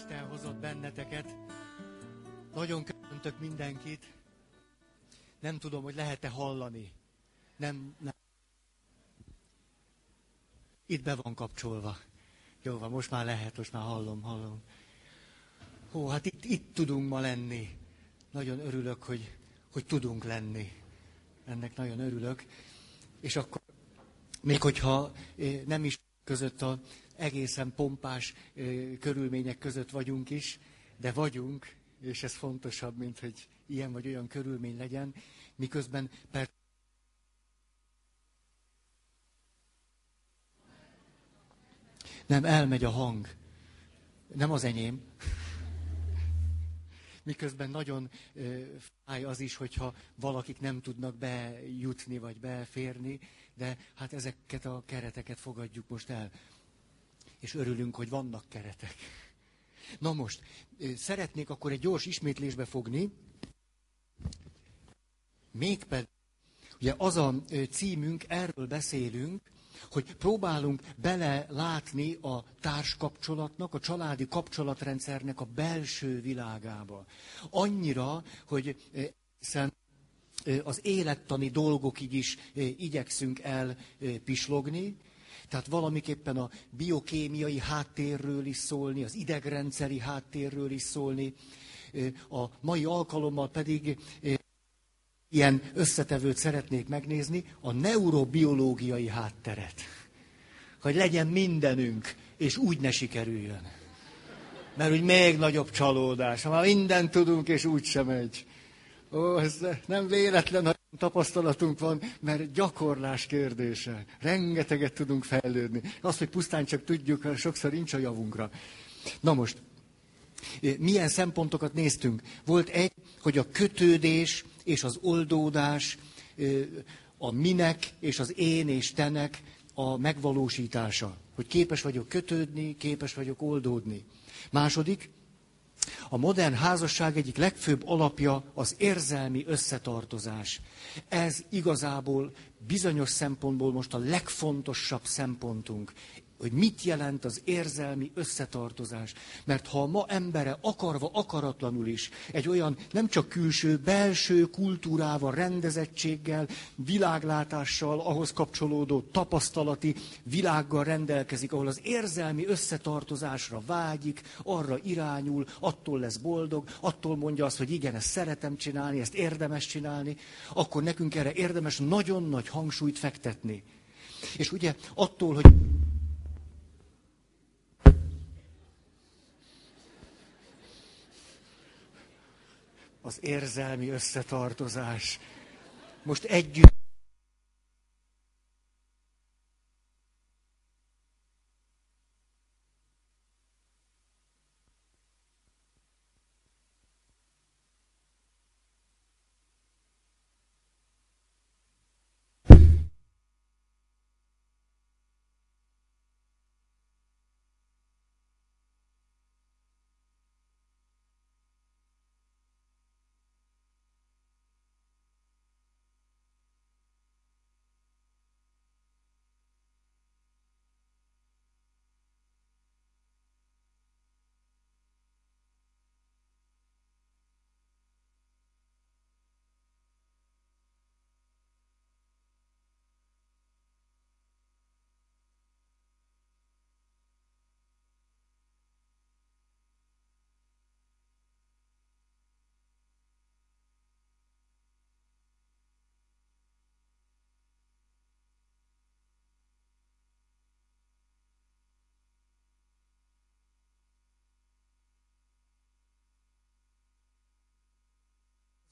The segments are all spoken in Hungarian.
Isten hozott benneteket. Nagyon köszöntök mindenkit. Nem tudom, hogy lehet-e hallani. Nem, nem. Itt be van kapcsolva. Jó van, most már lehet, most már hallom, hallom. Hó, hát itt, itt tudunk ma lenni. Nagyon örülök, hogy, hogy tudunk lenni. Ennek nagyon örülök. És akkor, még hogyha eh, nem is között a egészen pompás körülmények között vagyunk is, de vagyunk, és ez fontosabb, mint hogy ilyen vagy olyan körülmény legyen, miközben persze Nem, elmegy a hang. Nem az enyém. Miközben nagyon fáj az is, hogyha valakik nem tudnak bejutni vagy beférni, de hát ezeket a kereteket fogadjuk most el és örülünk, hogy vannak keretek. Na most, szeretnék akkor egy gyors ismétlésbe fogni, mégpedig, ugye az a címünk, erről beszélünk, hogy próbálunk bele látni a társkapcsolatnak, a családi kapcsolatrendszernek a belső világába. Annyira, hogy hiszen az élettani dolgokig is igyekszünk elpislogni, tehát valamiképpen a biokémiai háttérről is szólni, az idegrendszeri háttérről is szólni. A mai alkalommal pedig ilyen összetevőt szeretnék megnézni, a neurobiológiai hátteret. Hogy legyen mindenünk, és úgy ne sikerüljön. Mert úgy még nagyobb csalódás, ha már mindent tudunk, és úgy sem megy. Ó, ez nem véletlen, hogy tapasztalatunk van, mert gyakorlás kérdése. Rengeteget tudunk fejlődni. Az, hogy pusztán csak tudjuk, sokszor nincs a javunkra. Na most, milyen szempontokat néztünk? Volt egy, hogy a kötődés és az oldódás, a minek és az én és tenek a megvalósítása. Hogy képes vagyok kötődni, képes vagyok oldódni. Második, a modern házasság egyik legfőbb alapja az érzelmi összetartozás. Ez igazából bizonyos szempontból most a legfontosabb szempontunk hogy mit jelent az érzelmi összetartozás. Mert ha ma embere akarva, akaratlanul is egy olyan nem csak külső, belső kultúrával, rendezettséggel, világlátással, ahhoz kapcsolódó tapasztalati világgal rendelkezik, ahol az érzelmi összetartozásra vágyik, arra irányul, attól lesz boldog, attól mondja azt, hogy igen, ezt szeretem csinálni, ezt érdemes csinálni, akkor nekünk erre érdemes nagyon nagy hangsúlyt fektetni. És ugye attól, hogy az érzelmi összetartozás. Most együtt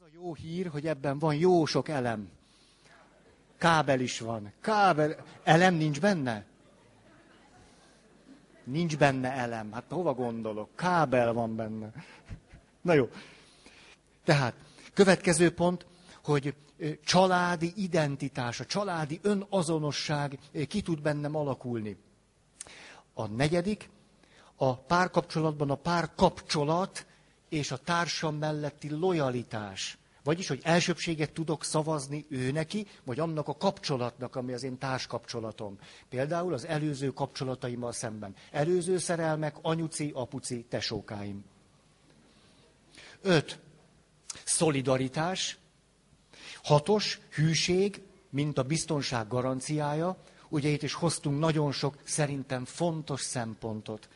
a jó hír, hogy ebben van jó sok elem. Kábel is van. Kábel, elem nincs benne? Nincs benne elem. Hát hova gondolok? Kábel van benne. Na jó. Tehát, következő pont, hogy családi identitás, a családi önazonosság ki tud bennem alakulni. A negyedik, a párkapcsolatban a párkapcsolat és a társam melletti lojalitás Vagyis, hogy elsőbséget tudok szavazni ő neki, vagy annak a kapcsolatnak, ami az én társkapcsolatom. Például az előző kapcsolataimmal szemben. Előző szerelmek, anyuci, apuci, tesókáim. Öt. Szolidaritás. Hatos. Hűség, mint a biztonság garanciája. Ugye itt is hoztunk nagyon sok szerintem fontos szempontot.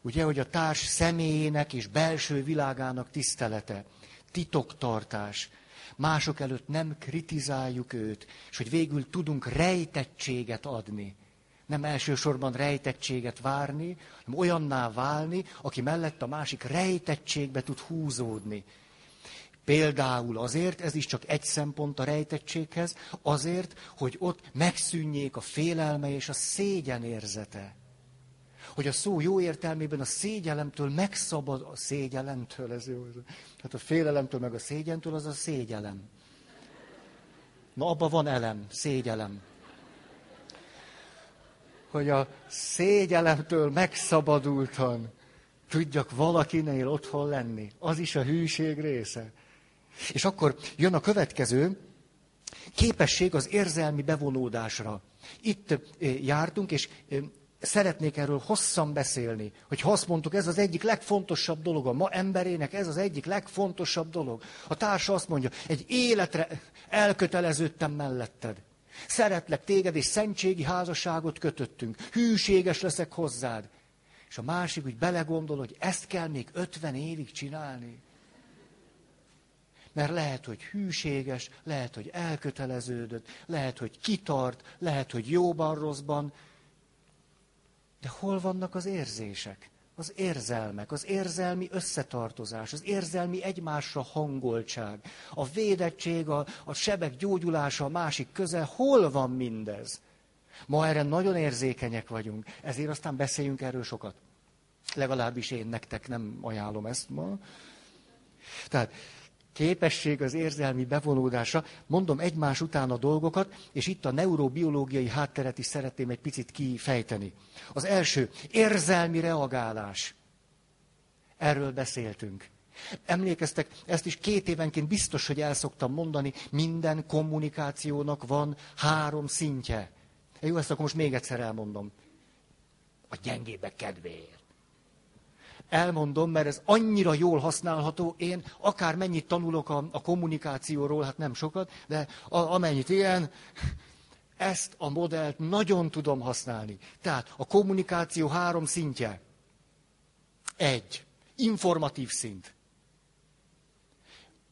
Ugye, hogy a társ személyének és belső világának tisztelete, titoktartás, mások előtt nem kritizáljuk őt, és hogy végül tudunk rejtettséget adni. Nem elsősorban rejtettséget várni, hanem olyanná válni, aki mellett a másik rejtettségbe tud húzódni. Például azért, ez is csak egy szempont a rejtettséghez, azért, hogy ott megszűnjék a félelme és a szégyen érzete. Hogy a szó jó értelmében a szégyelemtől megszabad, a szégyelemtől, ez jó. Hát a félelemtől meg a szégyentől az a szégyelem. Na, abban van elem, szégyelem. Hogy a szégyelemtől megszabadultan tudjak valakinél otthon lenni. Az is a hűség része. És akkor jön a következő, képesség az érzelmi bevonódásra. Itt eh, jártunk, és eh, szeretnék erről hosszan beszélni, hogy ha azt mondtuk, ez az egyik legfontosabb dolog, a ma emberének ez az egyik legfontosabb dolog. A társa azt mondja, egy életre elköteleződtem melletted. Szeretlek téged, és szentségi házasságot kötöttünk. Hűséges leszek hozzád. És a másik úgy belegondol, hogy ezt kell még 50 évig csinálni. Mert lehet, hogy hűséges, lehet, hogy elköteleződött, lehet, hogy kitart, lehet, hogy jóban, rosszban. De hol vannak az érzések? Az érzelmek, az érzelmi összetartozás, az érzelmi egymásra hangoltság, a védettség, a, a sebek gyógyulása, a másik közel, hol van mindez? Ma erre nagyon érzékenyek vagyunk, ezért aztán beszéljünk erről sokat. Legalábbis én nektek nem ajánlom ezt ma. Tehát képesség az érzelmi bevonódásra. Mondom egymás után a dolgokat, és itt a neurobiológiai hátteret is szeretném egy picit kifejteni. Az első, érzelmi reagálás. Erről beszéltünk. Emlékeztek, ezt is két évenként biztos, hogy el szoktam mondani, minden kommunikációnak van három szintje. Jó, ezt akkor most még egyszer elmondom. A gyengébbek kedvéért elmondom, mert ez annyira jól használható. Én akár mennyit tanulok a, a kommunikációról, hát nem sokat, de a, amennyit ilyen, ezt a modellt nagyon tudom használni. Tehát a kommunikáció három szintje. Egy. Informatív szint.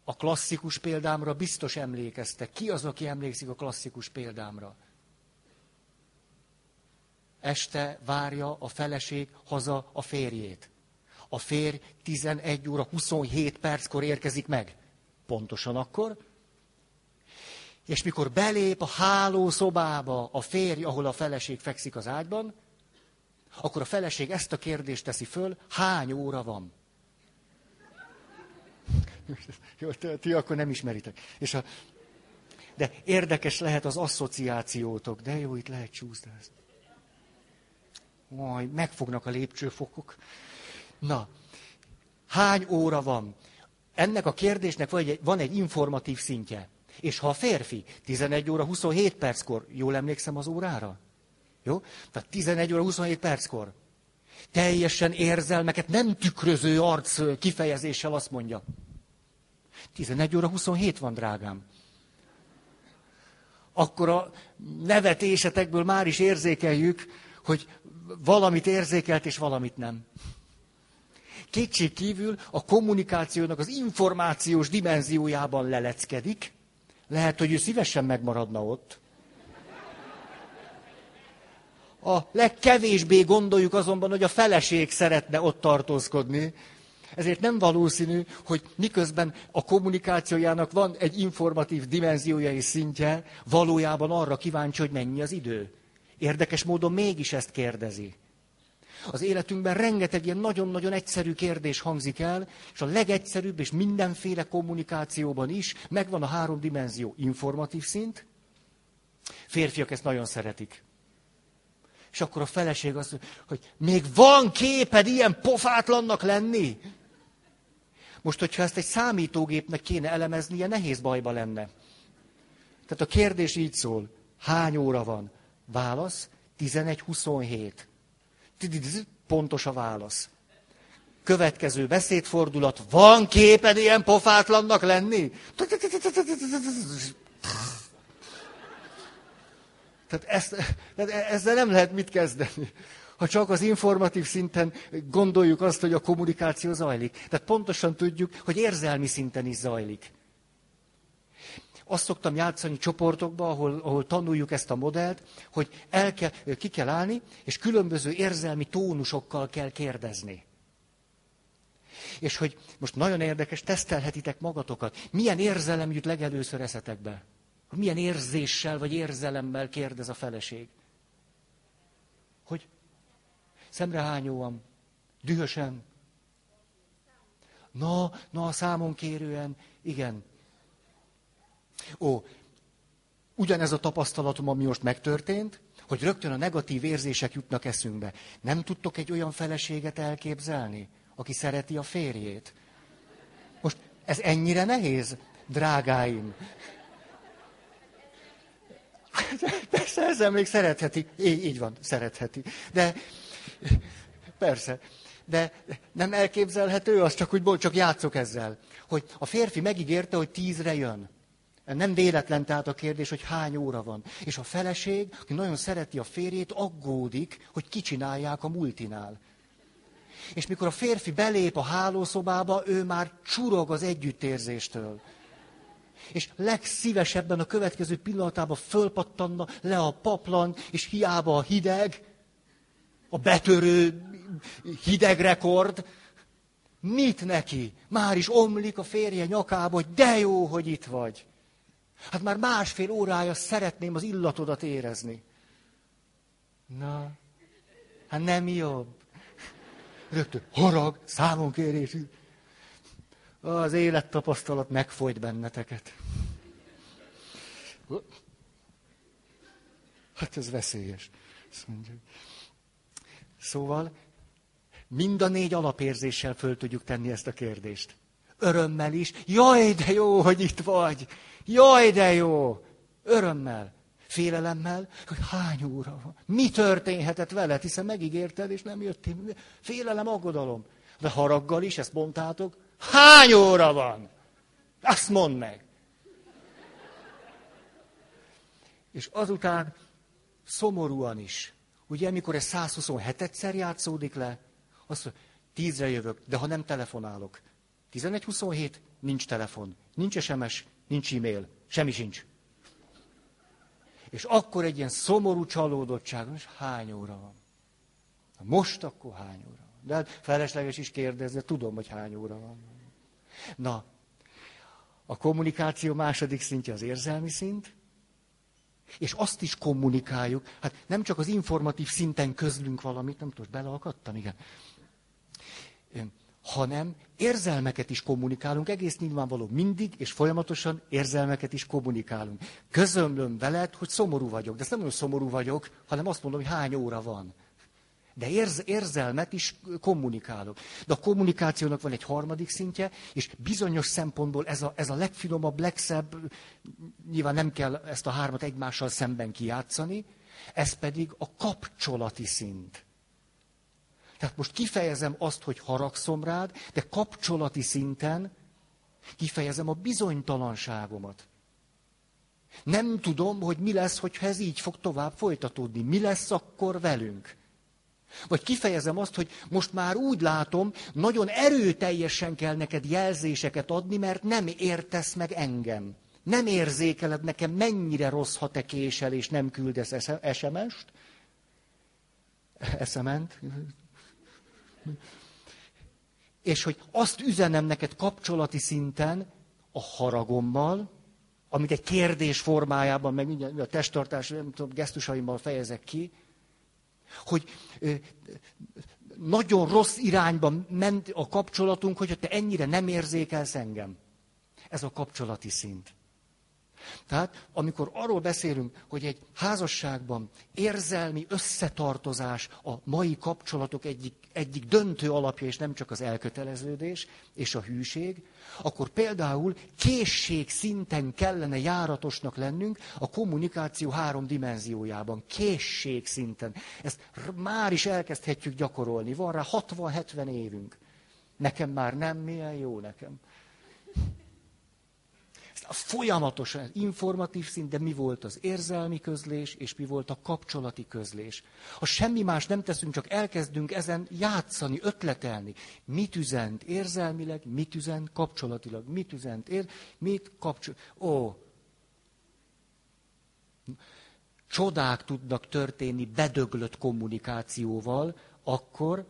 A klasszikus példámra biztos emlékeztek. Ki az, aki emlékszik a klasszikus példámra? Este várja a feleség haza a férjét. A férj 11 óra 27 perckor érkezik meg. Pontosan akkor. És mikor belép a hálószobába a férj, ahol a feleség fekszik az ágyban, akkor a feleség ezt a kérdést teszi föl, hány óra van? Jó, ti akkor nem ismeritek. És a, de érdekes lehet az asszociációtok. De jó, itt lehet csúszni ezt. Majd megfognak a lépcsőfokok. Na, hány óra van? Ennek a kérdésnek van egy, van egy informatív szintje. És ha a férfi 11 óra 27 perckor, jól emlékszem az órára? Jó? Tehát 11 óra 27 perckor. Teljesen érzelmeket nem tükröző arc kifejezéssel azt mondja. 11 óra 27 van, drágám. Akkor a nevetésetekből már is érzékeljük, hogy valamit érzékelt, és valamit nem kétség kívül a kommunikációnak az információs dimenziójában leleckedik. Lehet, hogy ő szívesen megmaradna ott. A legkevésbé gondoljuk azonban, hogy a feleség szeretne ott tartózkodni. Ezért nem valószínű, hogy miközben a kommunikációjának van egy informatív dimenziója és szintje, valójában arra kíváncsi, hogy mennyi az idő. Érdekes módon mégis ezt kérdezi. Az életünkben rengeteg ilyen nagyon-nagyon egyszerű kérdés hangzik el, és a legegyszerűbb és mindenféle kommunikációban is megvan a három dimenzió. Informatív szint, férfiak ezt nagyon szeretik. És akkor a feleség azt mondja, hogy még van képed ilyen pofátlannak lenni? Most, hogyha ezt egy számítógépnek kéne elemeznie, nehéz bajba lenne. Tehát a kérdés így szól. Hány óra van? Válasz 11.27. Pontos a válasz. Következő beszédfordulat. Van képed ilyen pofátlannak lenni? Tehát ezt, ezzel nem lehet mit kezdeni. Ha csak az informatív szinten gondoljuk azt, hogy a kommunikáció zajlik. Tehát pontosan tudjuk, hogy érzelmi szinten is zajlik. Azt szoktam játszani csoportokba, ahol, ahol tanuljuk ezt a modellt, hogy el kell, ki kell állni, és különböző érzelmi tónusokkal kell kérdezni. És hogy most nagyon érdekes, tesztelhetitek magatokat. Milyen érzelem jut legelőször eszetekbe? Milyen érzéssel vagy érzelemmel kérdez a feleség? Hogy szemrehányóan, dühösen. Na, na, számon kérően, igen. Ó, ugyanez a tapasztalatom, ami most megtörtént, hogy rögtön a negatív érzések jutnak eszünkbe. Nem tudtok egy olyan feleséget elképzelni, aki szereti a férjét? Most ez ennyire nehéz, drágáim? Persze, ezzel még szeretheti. Így, így van, szeretheti. De persze. De nem elképzelhető, az csak úgy, csak játszok ezzel. Hogy a férfi megígérte, hogy tízre jön. Nem véletlen tehát a kérdés, hogy hány óra van. És a feleség, aki nagyon szereti a férjét, aggódik, hogy kicsinálják a multinál. És mikor a férfi belép a hálószobába, ő már csurog az együttérzéstől. És legszívesebben a következő pillanatában fölpattanna le a paplan, és hiába a hideg, a betörő hideg rekord, mit neki? Már is omlik a férje nyakába, hogy de jó, hogy itt vagy. Hát már másfél órája szeretném az illatodat érezni. Na, hát nem jobb. Rögtön harag, számonkérés. Az élettapasztalat megfolyt benneteket. Hát ez veszélyes. Szóval mind a négy alapérzéssel föl tudjuk tenni ezt a kérdést. Örömmel is. Jaj, de jó, hogy itt vagy. Jaj, de jó. Örömmel. Félelemmel, hogy hány óra van. Mi történhetett veled, hiszen megígérted, és nem jöttél. Félelem, aggodalom. De haraggal is, ezt mondtátok. Hány óra van? Azt mondd meg. És azután szomorúan is. Ugye, amikor ez 127-szer játszódik le, azt mondja, tízre jövök, de ha nem telefonálok. 11-27, nincs telefon, nincs SMS, nincs e-mail, semmi sincs. És akkor egy ilyen szomorú csalódottság, és hány óra van? Most akkor hány óra van? De hát felesleges is kérdezni, tudom, hogy hány óra van. Na, a kommunikáció második szintje az érzelmi szint, és azt is kommunikáljuk. Hát nem csak az informatív szinten közlünk valamit, nem tudom, beleakadtam, igen hanem érzelmeket is kommunikálunk, egész nyilvánvaló mindig és folyamatosan érzelmeket is kommunikálunk. Közömlöm veled, hogy szomorú vagyok, de ezt nem olyan szomorú vagyok, hanem azt mondom, hogy hány óra van. De érz, érzelmet is kommunikálok. De a kommunikációnak van egy harmadik szintje, és bizonyos szempontból ez a, ez a legfinomabb, legszebb, nyilván nem kell ezt a hármat egymással szemben kijátszani, ez pedig a kapcsolati szint. Tehát most kifejezem azt, hogy haragszom rád, de kapcsolati szinten kifejezem a bizonytalanságomat. Nem tudom, hogy mi lesz, hogyha ez így fog tovább folytatódni. Mi lesz akkor velünk? Vagy kifejezem azt, hogy most már úgy látom, nagyon erőteljesen kell neked jelzéseket adni, mert nem értesz meg engem. Nem érzékeled nekem, mennyire rossz, ha te késel, és nem küldesz SMS-t. Eszement? És hogy azt üzenem neked kapcsolati szinten, a haragommal, amit egy kérdés formájában, meg a testtartás, nem tudom, gesztusaimmal fejezek ki, hogy ö, nagyon rossz irányba ment a kapcsolatunk, hogyha te ennyire nem érzékelsz engem. Ez a kapcsolati szint. Tehát amikor arról beszélünk, hogy egy házasságban érzelmi összetartozás a mai kapcsolatok egyik, egyik döntő alapja, és nem csak az elköteleződés és a hűség, akkor például készség szinten kellene járatosnak lennünk a kommunikáció három dimenziójában. Készség szinten. Ezt már is elkezdhetjük gyakorolni. Van rá 60-70 évünk. Nekem már nem, milyen jó nekem folyamatosan informatív szint, de mi volt az érzelmi közlés, és mi volt a kapcsolati közlés. Ha semmi más nem teszünk, csak elkezdünk ezen játszani, ötletelni. Mit üzent érzelmileg, mit üzent kapcsolatilag, mit üzent ér, mit kapcsol... Ó, csodák tudnak történni bedöglött kommunikációval, akkor,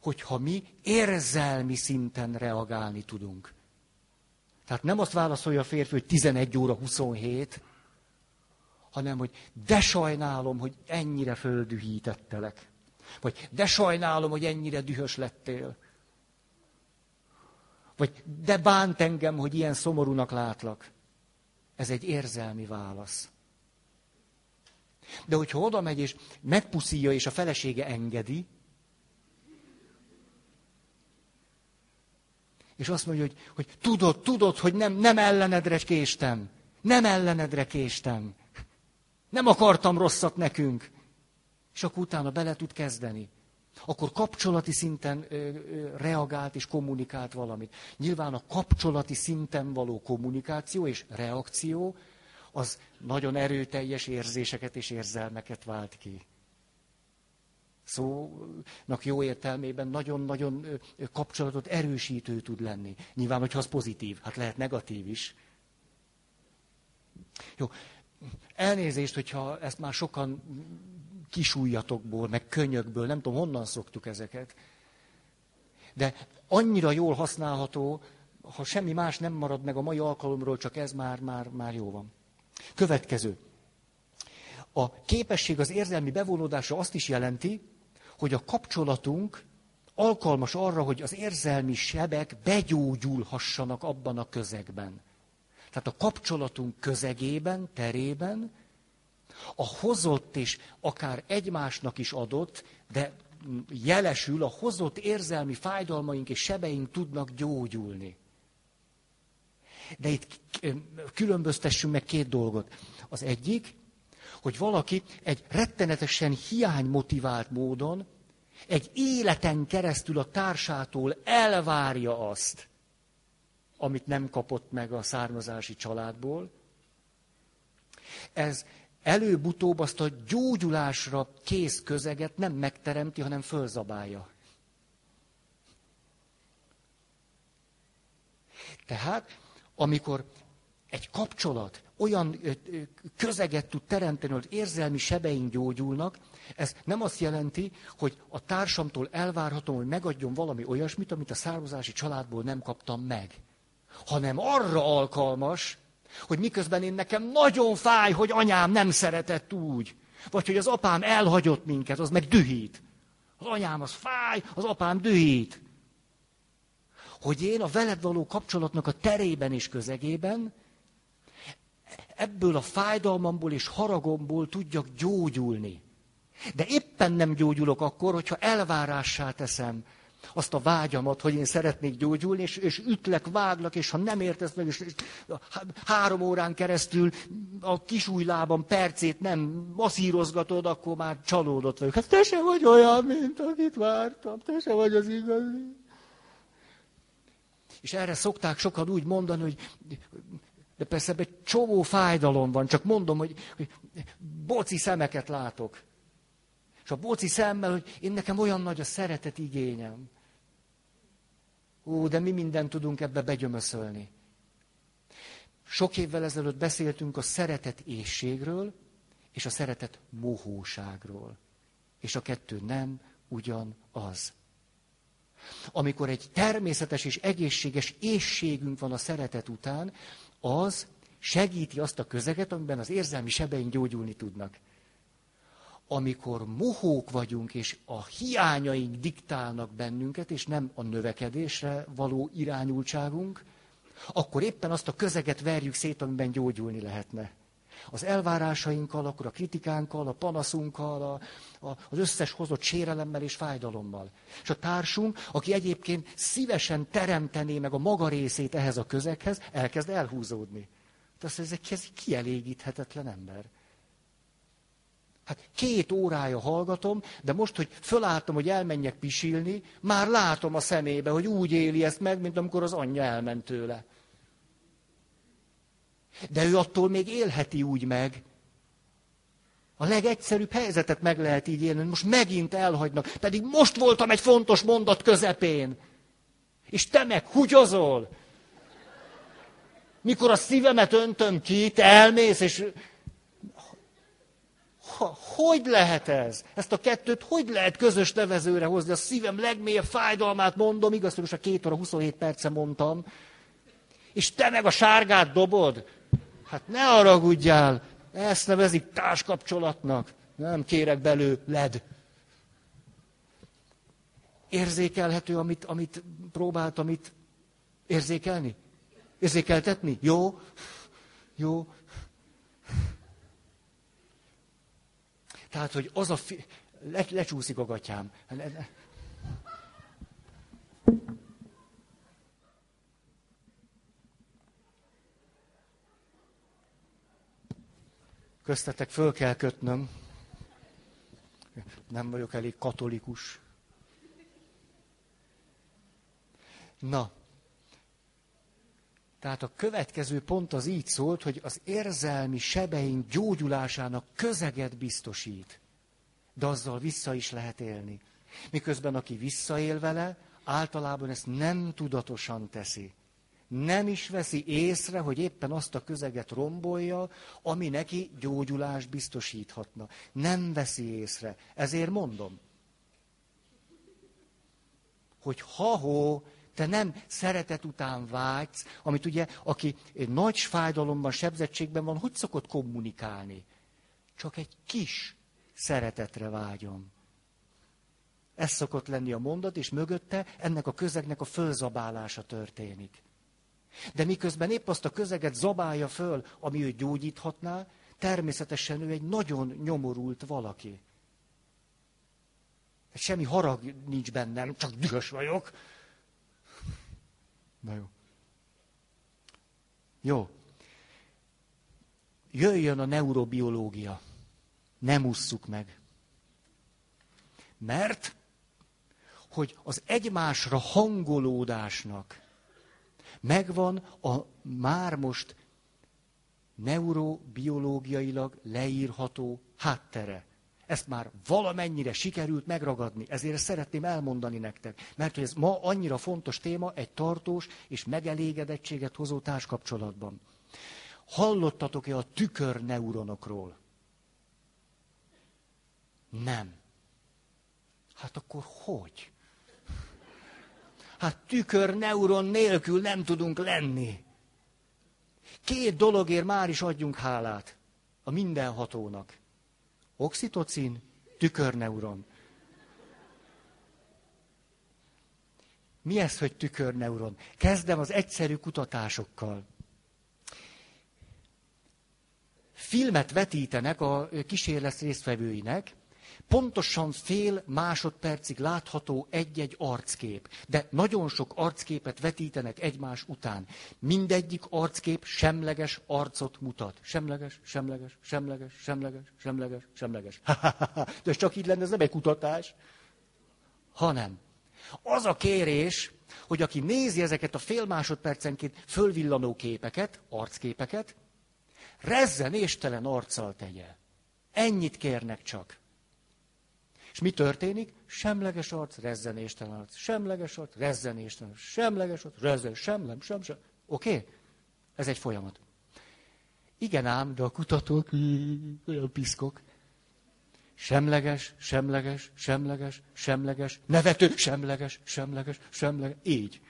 hogyha mi érzelmi szinten reagálni tudunk. Tehát nem azt válaszolja a férfi, hogy 11 óra 27, hanem hogy de sajnálom, hogy ennyire földühítettelek. Vagy de sajnálom, hogy ennyire dühös lettél. Vagy de bánt engem, hogy ilyen szomorúnak látlak. Ez egy érzelmi válasz. De hogyha oda megy és megpuszíja, és a felesége engedi, És azt mondja, hogy, hogy tudod, tudod, hogy nem, nem ellenedre késtem. Nem ellenedre késtem. Nem akartam rosszat nekünk. És akkor utána bele tud kezdeni. Akkor kapcsolati szinten ö, ö, reagált és kommunikált valamit. Nyilván a kapcsolati szinten való kommunikáció és reakció az nagyon erőteljes érzéseket és érzelmeket vált ki szónak jó értelmében nagyon-nagyon kapcsolatot erősítő tud lenni. Nyilván, hogyha az pozitív, hát lehet negatív is. Jó, elnézést, hogyha ezt már sokan kisújjatokból, meg könyökből, nem tudom, honnan szoktuk ezeket. De annyira jól használható, ha semmi más nem marad meg a mai alkalomról, csak ez már, már, már jó van. Következő. A képesség az érzelmi bevonódásra azt is jelenti, hogy a kapcsolatunk alkalmas arra, hogy az érzelmi sebek begyógyulhassanak abban a közegben. Tehát a kapcsolatunk közegében, terében a hozott és akár egymásnak is adott, de jelesül, a hozott érzelmi fájdalmaink és sebeink tudnak gyógyulni. De itt különböztessünk meg két dolgot. Az egyik, hogy valaki egy rettenetesen hiánymotivált módon egy életen keresztül a társától elvárja azt, amit nem kapott meg a származási családból. Ez előbb-utóbb azt a gyógyulásra kész közeget nem megteremti, hanem fölzabálja. Tehát, amikor egy kapcsolat olyan közeget tud teremteni, hogy érzelmi sebeink gyógyulnak, ez nem azt jelenti, hogy a társamtól elvárhatom, hogy megadjon valami olyasmit, amit a származási családból nem kaptam meg. Hanem arra alkalmas, hogy miközben én nekem nagyon fáj, hogy anyám nem szeretett úgy, vagy hogy az apám elhagyott minket, az meg dühít. Az anyám az fáj, az apám dühít. Hogy én a veled való kapcsolatnak a terében és közegében ebből a fájdalmamból és haragomból tudjak gyógyulni. De éppen nem gyógyulok akkor, hogyha elvárássá teszem azt a vágyamat, hogy én szeretnék gyógyulni, és, és ütlek, váglak, és ha nem értesz meg, és, és három órán keresztül a kisújlában percét nem masszírozgatod, akkor már csalódott vagyok. Hát te se vagy olyan, mint akit vártam, te se vagy az igazi. És erre szokták sokan úgy mondani, hogy de persze egy csomó fájdalom van, csak mondom, hogy, hogy boci szemeket látok. És a boci szemmel, hogy én nekem olyan nagy a szeretet igényem. Ó, de mi mindent tudunk ebbe begyömöszölni. Sok évvel ezelőtt beszéltünk a szeretet éjségről, és a szeretet mohóságról. És a kettő nem ugyanaz. Amikor egy természetes és egészséges éjségünk van a szeretet után, az segíti azt a közeget, amiben az érzelmi sebeink gyógyulni tudnak. Amikor mohók vagyunk, és a hiányaink diktálnak bennünket, és nem a növekedésre való irányultságunk, akkor éppen azt a közeget verjük szét, amiben gyógyulni lehetne. Az elvárásainkkal, akkor a kritikánkkal, a panaszunkkal, a, a, az összes hozott sérelemmel és fájdalommal. És a társunk, aki egyébként szívesen teremtené meg a maga részét ehhez a közeghez, elkezd elhúzódni. Tehát egy, ez egy kielégíthetetlen ember. Hát két órája hallgatom, de most, hogy fölálltam, hogy elmenjek pisilni, már látom a szemébe, hogy úgy éli ezt meg, mint amikor az anyja elment tőle. De ő attól még élheti úgy meg. A legegyszerűbb helyzetet meg lehet így élni, most megint elhagynak, pedig most voltam egy fontos mondat közepén. És te meg húgyozol. Mikor a szívemet öntöm ki, te elmész, és hogy lehet ez? Ezt a kettőt hogy lehet közös nevezőre hozni? A szívem legmélyebb fájdalmát mondom, igaz, hogy most a két óra 27 perce mondtam, és te meg a sárgát dobod? Hát ne haragudjál, ezt nevezik társkapcsolatnak. Nem kérek belőled. Érzékelhető, amit, amit próbáltam itt érzékelni? Érzékeltetni? Jó? Jó? Tehát, hogy az a... Fi... Le, lecsúszik a gatyám. Köztetek föl kell kötnöm. Nem vagyok elég katolikus. Na, tehát a következő pont az így szólt, hogy az érzelmi sebeink gyógyulásának közeget biztosít. De azzal vissza is lehet élni. Miközben aki visszaél vele, általában ezt nem tudatosan teszi. Nem is veszi észre, hogy éppen azt a közeget rombolja, ami neki gyógyulást biztosíthatna. Nem veszi észre. Ezért mondom, hogy ha-ho, te nem szeretet után vágysz, amit ugye, aki nagy fájdalomban, sebzettségben van, hogy szokott kommunikálni? Csak egy kis szeretetre vágyom. Ez szokott lenni a mondat, és mögötte ennek a közegnek a fölzabálása történik. De miközben épp azt a közeget zabálja föl, ami őt gyógyíthatná, természetesen ő egy nagyon nyomorult valaki. Semmi harag nincs bennem, csak dühös vagyok. Na jó. Jó. Jöjjön a neurobiológia. Nem usszuk meg. Mert, hogy az egymásra hangolódásnak megvan a már most neurobiológiailag leírható háttere. Ezt már valamennyire sikerült megragadni, ezért szeretném elmondani nektek. Mert hogy ez ma annyira fontos téma egy tartós és megelégedettséget hozó társkapcsolatban. Hallottatok-e a tükörneuronokról? Nem. Hát akkor hogy? Hát tükörneuron nélkül nem tudunk lenni. Két dologért már is adjunk hálát a mindenhatónak. Oxitocin, tükörneuron. Mi ez, hogy tükörneuron? Kezdem az egyszerű kutatásokkal. Filmet vetítenek a kísérlet résztvevőinek, pontosan fél másodpercig látható egy-egy arckép, de nagyon sok arcképet vetítenek egymás után. Mindegyik arckép semleges arcot mutat. Semleges, semleges, semleges, semleges, semleges, semleges. de csak így lenne, ez nem egy kutatás, hanem az a kérés, hogy aki nézi ezeket a fél másodpercenként fölvillanó képeket, arcképeket, rezzenéstelen arccal tegye. Ennyit kérnek csak. És mi történik? Semleges arc, rezzenéstelen arc. Semleges arc, rezzenéstelen arc. Semleges arc, rezzen, semlem, sem, sem. Oké? Ez egy folyamat. Igen ám, de a kutatók olyan piszkok. Semleges, semleges, semleges, semleges, nevető, semleges, semleges, semleges. Így.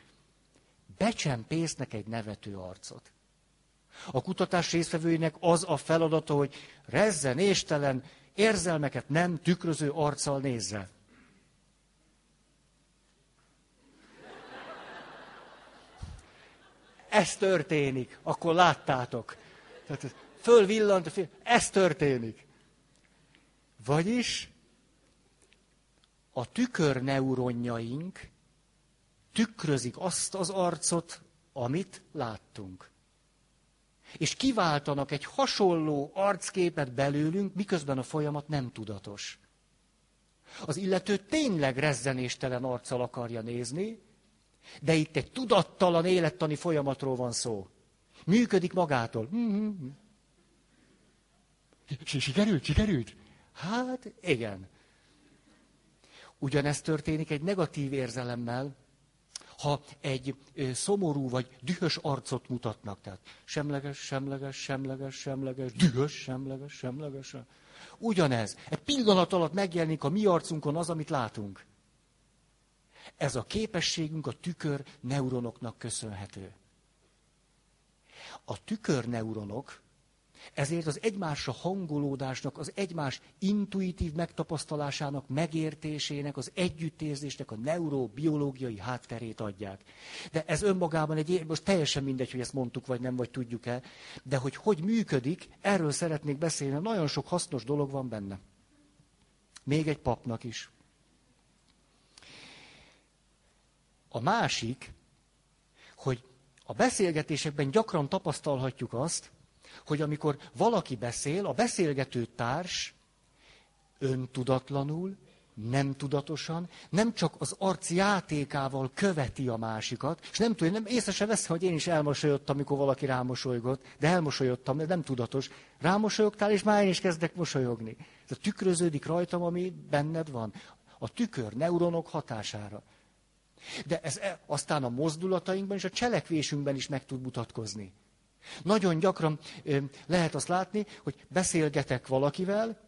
Becsempésznek egy nevető arcot. A kutatás résztvevőinek az a feladata, hogy rezzenéstelen, érzelmeket nem tükröző arccal nézze. ez történik, akkor láttátok. Tehát fölvillant, ez történik. Vagyis a tükörneuronjaink tükrözik azt az arcot, amit láttunk. És kiváltanak egy hasonló arcképet belőlünk, miközben a folyamat nem tudatos. Az illető tényleg rezzenéstelen arccal akarja nézni, de itt egy tudattalan élettani folyamatról van szó. Működik magától. Sikerült, sikerült? Hát, igen. Ugyanezt történik egy negatív érzelemmel, ha egy szomorú vagy dühös arcot mutatnak. Tehát semleges, semleges, semleges, semleges, dühös, semleges, semleges. Ugyanez. Egy pillanat alatt megjelenik a mi arcunkon az, amit látunk. Ez a képességünk a tükör neuronoknak köszönhető. A tükör neuronok ezért az egymásra hangolódásnak, az egymás intuitív megtapasztalásának, megértésének, az együttérzésnek a neurobiológiai hátterét adják. De ez önmagában egy, most teljesen mindegy, hogy ezt mondtuk, vagy nem, vagy tudjuk-e, de hogy hogy működik, erről szeretnék beszélni, nagyon sok hasznos dolog van benne. Még egy papnak is. A másik, hogy a beszélgetésekben gyakran tapasztalhatjuk azt, hogy amikor valaki beszél, a beszélgető társ öntudatlanul, nem tudatosan, nem csak az arc játékával követi a másikat, és nem tudja, nem észre se vesz, hogy én is elmosolyodtam, amikor valaki rámosolygott, de elmosolyodtam, de nem tudatos. Rámosolyogtál, és már én is kezdek mosolyogni. Ez tükröződik rajtam, ami benned van. A tükör neuronok hatására. De ez e, aztán a mozdulatainkban és a cselekvésünkben is meg tud mutatkozni. Nagyon gyakran lehet azt látni, hogy beszélgetek valakivel,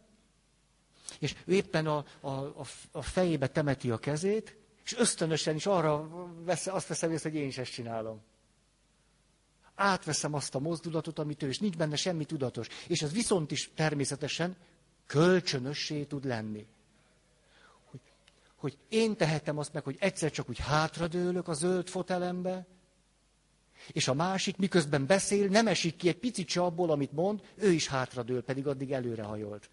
és ő éppen a, a, a fejébe temeti a kezét, és ösztönösen is arra vesz, azt veszem észre, hogy én is ezt csinálom. Átveszem azt a mozdulatot, amit ő, és nincs benne semmi tudatos. És ez viszont is természetesen kölcsönössé tud lenni. Hogy, hogy én tehetem azt meg, hogy egyszer csak úgy hátradőlök a zöld fotelembe, és a másik, miközben beszél, nem esik ki egy picit se abból, amit mond, ő is hátradől, pedig addig előrehajolt.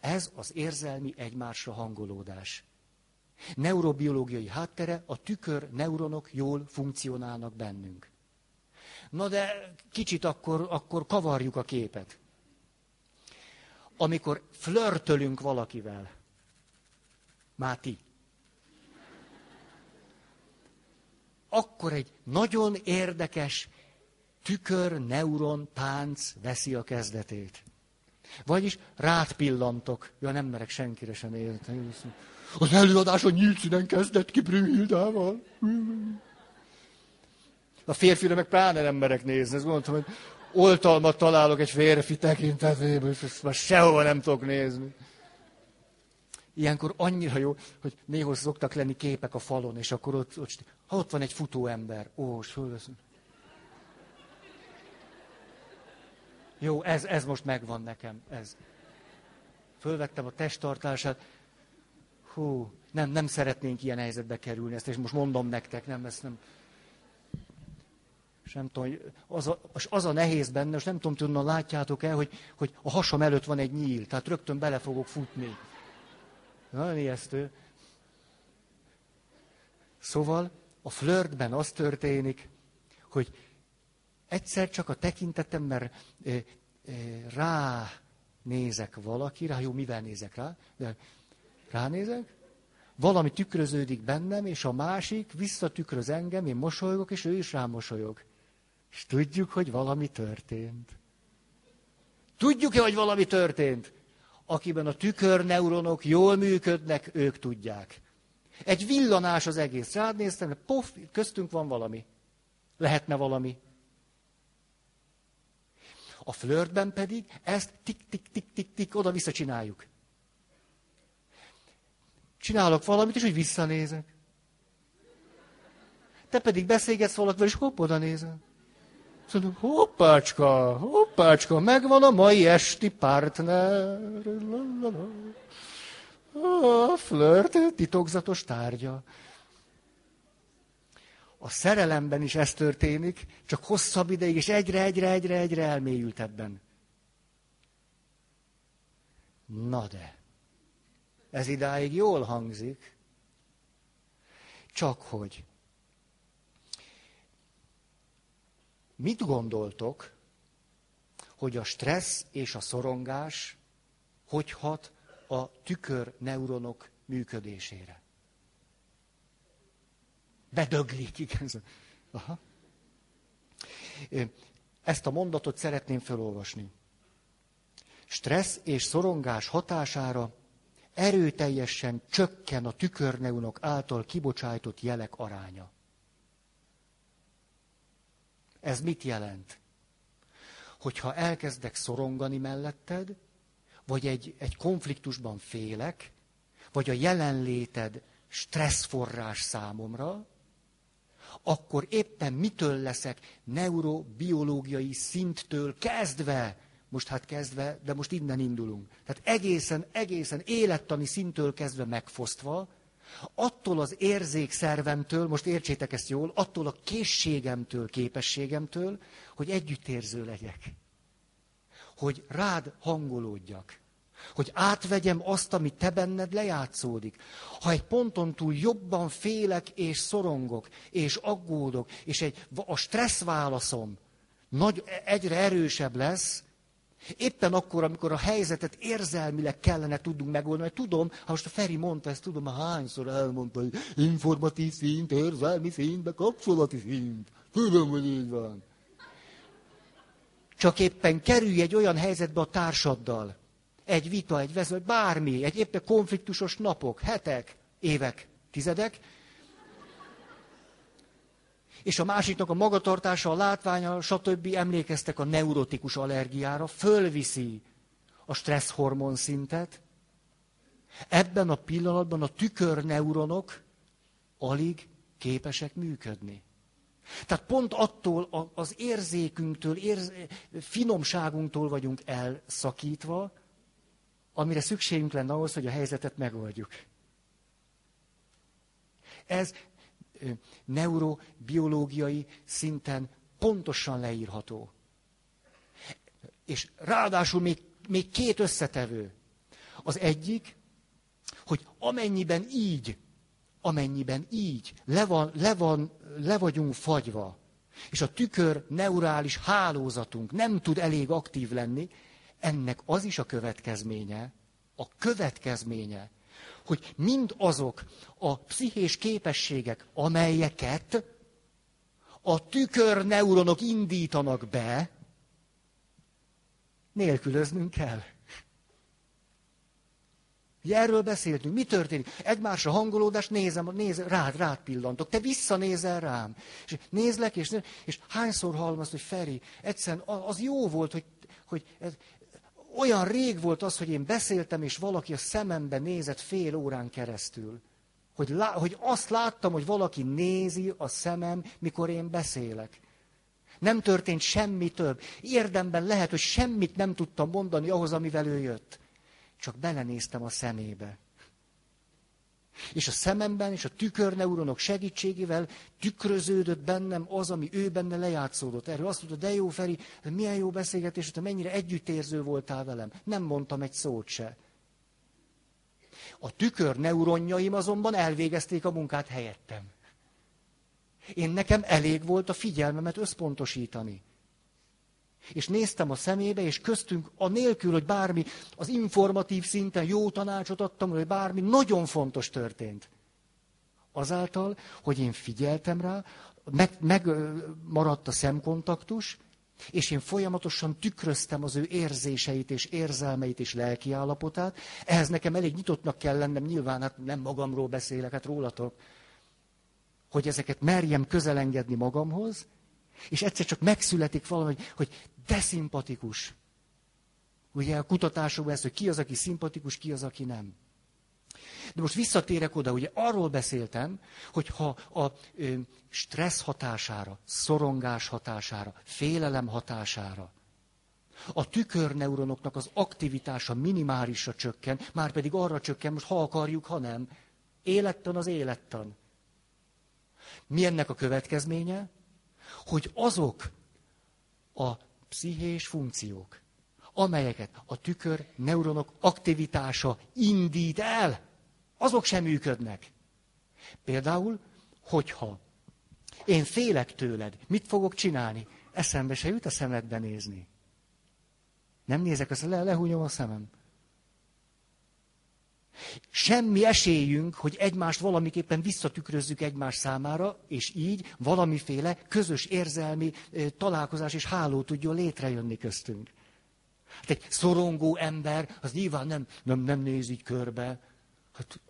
Ez az érzelmi egymásra hangolódás. Neurobiológiai háttere, a tükör neuronok jól funkcionálnak bennünk. Na de kicsit akkor, akkor kavarjuk a képet. Amikor flörtölünk valakivel, Máti, akkor egy nagyon érdekes tükör-neuron tánc veszi a kezdetét. Vagyis rád pillantok. Ja, nem merek senkire sem érteni. Az előadás a nyílt színen kezdett ki Brühildával. A férfire meg pláne nem merek nézni. Ezt gondoltam, hogy oltalmat találok egy férfi tekintetében, és ezt már sehova nem tudok nézni. Ilyenkor annyira jó, hogy néha szoktak lenni képek a falon, és akkor ott, ott, ha ott van egy futó ember, ó, és fölveszem. Jó, ez, ez most megvan nekem, ez. Fölvettem a testtartását. Hú, nem, nem szeretnénk ilyen helyzetbe kerülni, ezt és most mondom nektek, nem, ezt nem. És nem tudom, az a, az a nehéz benne, és nem tudom, hogy látjátok el, hogy, hogy a hasam előtt van egy nyíl, tehát rögtön bele fogok futni. Nagyon ijesztő. Szóval a flörtben az történik, hogy egyszer csak a tekintetem, mert e, e, rá nézek valakire, jó, mivel nézek rá, de ránézek, valami tükröződik bennem, és a másik visszatükröz engem, én mosolygok, és ő is rámosolyog. És tudjuk, hogy valami történt. Tudjuk-e, hogy valami történt? Akiben a tükörneuronok jól működnek, ők tudják. Egy villanás az egész. Rád néztem, pof, köztünk van valami. Lehetne valami. A flörtben pedig ezt tik-tik-tik-tik-tik oda-vissza csináljuk. Csinálok valamit, és úgy visszanézek. Te pedig beszélgetsz valakivel, és hopp, oda nézel. Szóval, hoppácska, hoppácska, megvan a mai esti partner. A flirt titokzatos tárgya. A szerelemben is ez történik, csak hosszabb ideig, és egyre, egyre, egyre, egyre elmélyült ebben. Na de, ez idáig jól hangzik, csak hogy mit gondoltok, hogy a stressz és a szorongás hogy hat a tükör neuronok működésére? Bedöglik, igen. Aha. Ezt a mondatot szeretném felolvasni. Stressz és szorongás hatására erőteljesen csökken a tükörneunok által kibocsájtott jelek aránya. Ez mit jelent? Hogyha elkezdek szorongani melletted, vagy egy, egy konfliktusban félek, vagy a jelenléted stresszforrás számomra, akkor éppen mitől leszek neurobiológiai szinttől kezdve, most hát kezdve, de most innen indulunk. Tehát egészen, egészen élettani szintől kezdve megfosztva, attól az érzékszervemtől, most értsétek ezt jól, attól a készségemtől, képességemtől, hogy együttérző legyek. Hogy rád hangolódjak. Hogy átvegyem azt, ami te benned lejátszódik. Ha egy ponton túl jobban félek és szorongok, és aggódok, és egy, a stressz válaszom nagy, egyre erősebb lesz, Éppen akkor, amikor a helyzetet érzelmileg kellene tudnunk megoldani, mert tudom, ha most a Feri mondta ezt, tudom, már hányszor elmondta, hogy informatív szint, érzelmi szint, kapcsolati szint. Tudom, hogy így van. Csak éppen kerülj egy olyan helyzetbe a társaddal, egy vita, egy vezet, bármi, egy éppen konfliktusos napok, hetek, évek, tizedek, és a másiknak a magatartása, a látványa, stb. emlékeztek a neurotikus allergiára, fölviszi a stresszhormon szintet. Ebben a pillanatban a tükörneuronok alig képesek működni. Tehát pont attól az érzékünktől, érz, finomságunktól vagyunk elszakítva, amire szükségünk lenne ahhoz, hogy a helyzetet megoldjuk. Ez neurobiológiai szinten pontosan leírható. És ráadásul még, még két összetevő. Az egyik, hogy amennyiben így, amennyiben így le, van, le, van, le vagyunk fagyva, és a tükör neurális hálózatunk nem tud elég aktív lenni, ennek az is a következménye, a következménye, hogy mind azok a pszichés képességek, amelyeket a tükörneuronok indítanak be, nélkülöznünk kell. Ugye erről beszéltünk. Mi történik? Egymásra hangolódás, nézem, néz, rád, rád pillantok. Te visszanézel rám. És nézlek, és, és hányszor hallom azt, hogy Feri, egyszerűen az jó volt, hogy, hogy ez, olyan rég volt az, hogy én beszéltem, és valaki a szemembe nézett fél órán keresztül. Hogy, lá, hogy azt láttam, hogy valaki nézi a szemem, mikor én beszélek. Nem történt semmi több. Érdemben lehet, hogy semmit nem tudtam mondani ahhoz, amivel ő jött. Csak belenéztem a szemébe. És a szememben és a tükörneuronok segítségével tükröződött bennem az, ami ő benne lejátszódott. Erről azt mondta, de jó Feri, milyen jó beszélgetés, te mennyire együttérző voltál velem. Nem mondtam egy szót se. A tükörneuronjaim azonban elvégezték a munkát helyettem. Én nekem elég volt a figyelmemet összpontosítani. És néztem a szemébe, és köztünk, a nélkül, hogy bármi az informatív szinten jó tanácsot adtam, hogy bármi nagyon fontos történt. Azáltal, hogy én figyeltem rá, megmaradt meg a szemkontaktus, és én folyamatosan tükröztem az ő érzéseit és érzelmeit és lelki állapotát. Ehhez nekem elég nyitottnak kell lennem, nyilván hát nem magamról beszélek, hát rólatok, hogy ezeket merjem közelengedni magamhoz, és egyszer csak megszületik valami, hogy, de szimpatikus. Ugye a kutatásokban ez, hogy ki az, aki szimpatikus, ki az, aki nem. De most visszatérek oda, ugye arról beszéltem, hogy ha a ö, stressz hatására, szorongás hatására, félelem hatására, a tükörneuronoknak az aktivitása minimálisra csökken, már pedig arra csökken, most ha akarjuk, ha nem. Élettan az élettan. Mi ennek a következménye? Hogy azok a pszichés funkciók, amelyeket a tükör neuronok aktivitása indít el, azok sem működnek. Például, hogyha én félek tőled, mit fogok csinálni? Eszembe se jut a szemedbe nézni. Nem nézek, azt le, lehúnyom a szemem. Semmi esélyünk, hogy egymást valamiképpen visszatükrözzük egymás számára, és így valamiféle közös érzelmi találkozás és háló tudjon létrejönni köztünk. Hát egy szorongó ember, az nyilván nem, nem, nem néz így körbe. Hát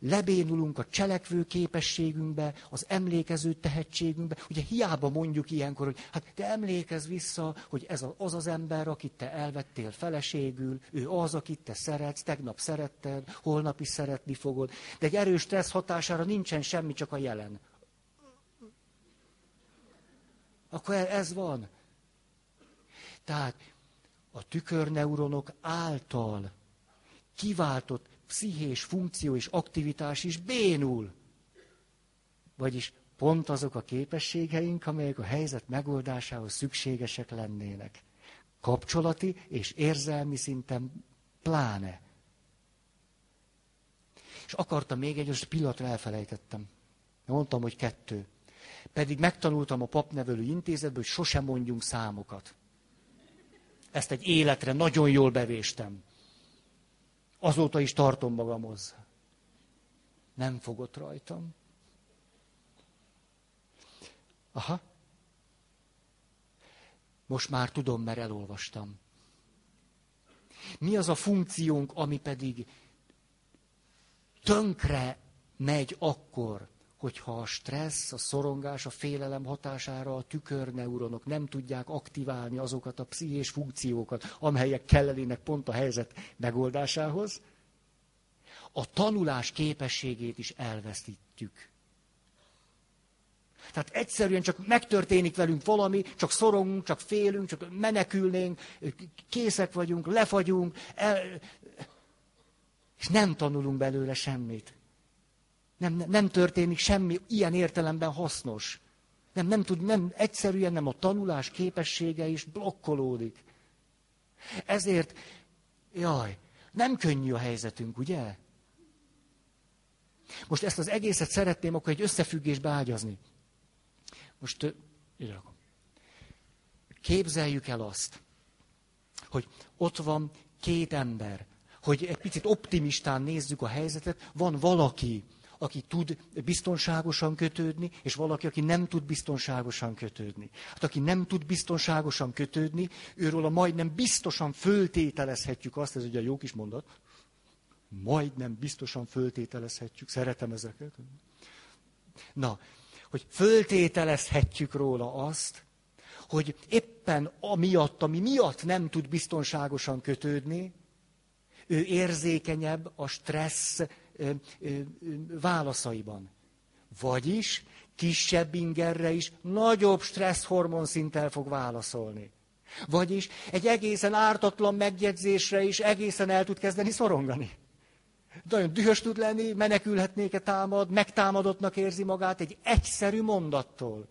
lebénulunk a cselekvő képességünkbe, az emlékező tehetségünkbe. Ugye hiába mondjuk ilyenkor, hogy hát te emlékezz vissza, hogy ez az az ember, akit te elvettél feleségül, ő az, akit te szeretsz, tegnap szeretted, holnap is szeretni fogod. De egy erős stressz hatására nincsen semmi, csak a jelen. Akkor e- ez van. Tehát a tükörneuronok által kiváltott pszichés funkció és aktivitás is bénul. Vagyis pont azok a képességeink, amelyek a helyzet megoldásához szükségesek lennének. Kapcsolati és érzelmi szinten pláne. És akartam még egy, most pillanatra elfelejtettem. Mondtam, hogy kettő. Pedig megtanultam a papnevelő intézetből, hogy sosem mondjunk számokat. Ezt egy életre nagyon jól bevéstem. Azóta is tartom magamhoz. Nem fogott rajtam. Aha. Most már tudom, mert elolvastam. Mi az a funkciónk, ami pedig tönkre megy akkor, hogyha a stressz, a szorongás, a félelem hatására a tükörneuronok nem tudják aktiválni azokat a pszichés funkciókat, amelyek kellenének pont a helyzet megoldásához, a tanulás képességét is elveszítjük. Tehát egyszerűen csak megtörténik velünk valami, csak szorongunk, csak félünk, csak menekülnénk, készek vagyunk, lefagyunk, el, és nem tanulunk belőle semmit. Nem, nem, nem történik semmi ilyen értelemben hasznos. Nem, nem tud, nem, egyszerűen nem a tanulás képessége is blokkolódik. Ezért, jaj, nem könnyű a helyzetünk, ugye? Most ezt az egészet szeretném akkor egy összefüggésbe ágyazni. Most ide rakom. Képzeljük el azt, hogy ott van két ember, hogy egy picit optimistán nézzük a helyzetet, van valaki, aki tud biztonságosan kötődni, és valaki, aki nem tud biztonságosan kötődni. Hát aki nem tud biztonságosan kötődni, őről a majdnem biztosan föltételezhetjük azt, ez ugye a jó kis mondat, majdnem biztosan föltételezhetjük, szeretem ezeket. Na, hogy föltételezhetjük róla azt, hogy éppen amiatt, ami miatt nem tud biztonságosan kötődni, ő érzékenyebb a stressz válaszaiban. Vagyis kisebb ingerre is nagyobb stresszhormon szinttel fog válaszolni. Vagyis egy egészen ártatlan megjegyzésre is egészen el tud kezdeni szorongani. Nagyon dühös tud lenni, menekülhetnéke támad, megtámadottnak érzi magát egy egyszerű mondattól.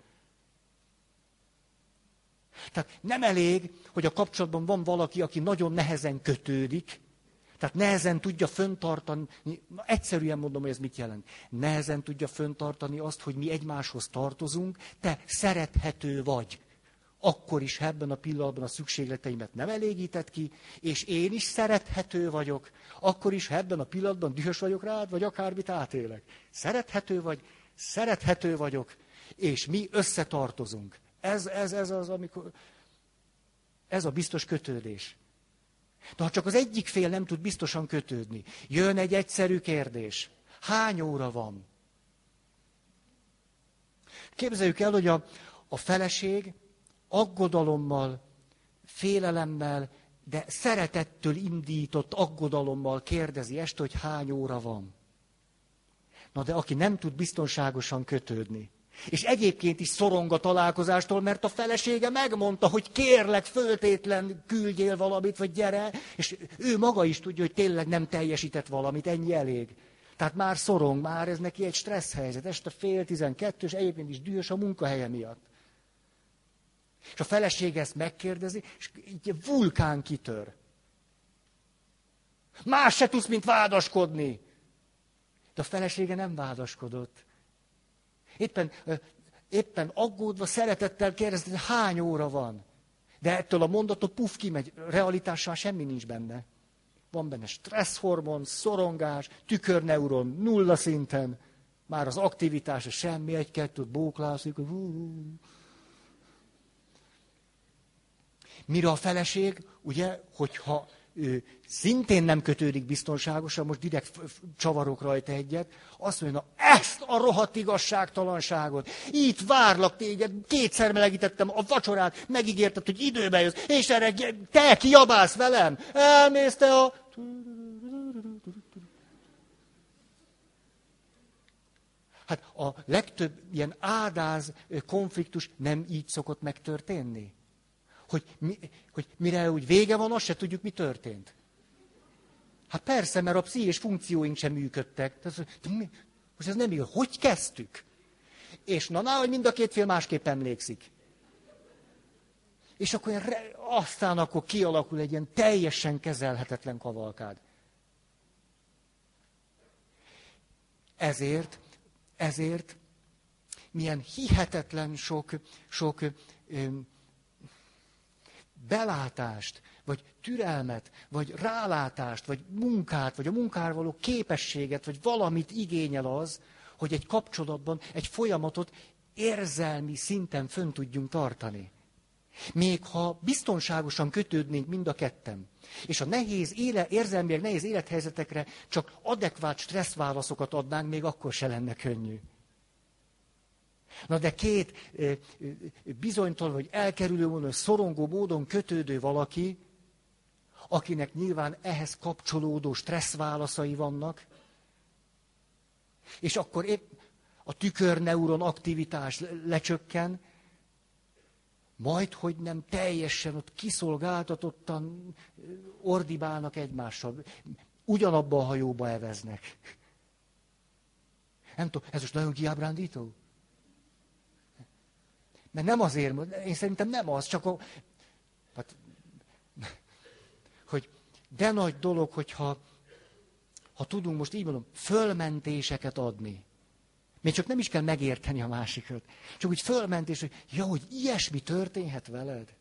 Tehát nem elég, hogy a kapcsolatban van valaki, aki nagyon nehezen kötődik, tehát nehezen tudja föntartani, egyszerűen mondom, hogy ez mit jelent. Nehezen tudja föntartani azt, hogy mi egymáshoz tartozunk, te szerethető vagy. Akkor is ebben a pillanatban a szükségleteimet nem elégített ki, és én is szerethető vagyok, akkor is ebben a pillanatban dühös vagyok rád, vagy akármit átélek. Szerethető vagy, szerethető vagyok, és mi összetartozunk. Ez, ez, ez az, amikor... Ez a biztos kötődés. De ha csak az egyik fél nem tud biztosan kötődni, jön egy egyszerű kérdés. Hány óra van? Képzeljük el, hogy a, a feleség aggodalommal, félelemmel, de szeretettől indított aggodalommal kérdezi este, hogy hány óra van. Na de aki nem tud biztonságosan kötődni, és egyébként is szorong a találkozástól, mert a felesége megmondta, hogy kérlek, föltétlen küldjél valamit, vagy gyere, és ő maga is tudja, hogy tényleg nem teljesített valamit, ennyi elég. Tehát már szorong, már ez neki egy stressz helyzet. Este fél tizenkettő, és egyébként is dühös a munkahelye miatt. És a feleség ezt megkérdezi, és egy vulkán kitör. Más se tudsz, mint vádaskodni. De a felesége nem vádaskodott. Éppen, éppen aggódva, szeretettel kérdezte, hány óra van. De ettől a mondatot puf kimegy, realitással semmi nincs benne. Van benne stresszhormon, szorongás, tükörneuron nulla szinten, már az aktivitás semmi, egy-kettőt bóklászik. Mire a feleség, ugye, hogyha szintén nem kötődik biztonságosan, most direkt csavarok rajta egyet, azt mondja, na ezt a rohadt igazságtalanságot, itt várlak téged, kétszer melegítettem a vacsorát, megígérted, hogy időbe jössz, és erre te kiabálsz velem, elmész te a... Hát a legtöbb ilyen ádáz konfliktus nem így szokott megtörténni hogy, mi, hogy mire úgy vége van, azt se tudjuk, mi történt. Hát persze, mert a pszichés funkcióink sem működtek. Most ez nem igaz. Hogy kezdtük? És na, na, hogy mind a két fél másképp emlékszik. És akkor aztán akkor kialakul egy ilyen teljesen kezelhetetlen kavalkád. Ezért, ezért milyen hihetetlen sok, sok belátást, vagy türelmet, vagy rálátást, vagy munkát, vagy a munkára való képességet, vagy valamit igényel az, hogy egy kapcsolatban egy folyamatot érzelmi szinten fönn tudjunk tartani. Még ha biztonságosan kötődnénk mind a ketten, és a nehéz éle, érzelmileg nehéz élethelyzetekre csak adekvát stresszválaszokat adnánk, még akkor se lenne könnyű. Na de két bizonytalan, vagy elkerülő módon, szorongó módon kötődő valaki, akinek nyilván ehhez kapcsolódó stressz válaszai vannak, és akkor épp a tükörneuron aktivitás lecsökken, majd, hogy nem teljesen ott kiszolgáltatottan ordibálnak egymással. Ugyanabban a hajóba eveznek. Nem tudom, ez most nagyon kiábrándító? Mert nem azért, én szerintem nem az, csak a, hát, hogy de nagy dolog, hogyha ha tudunk most így mondom, fölmentéseket adni. Még csak nem is kell megérteni a másikat. Csak úgy fölmentés, hogy ja, hogy ilyesmi történhet veled.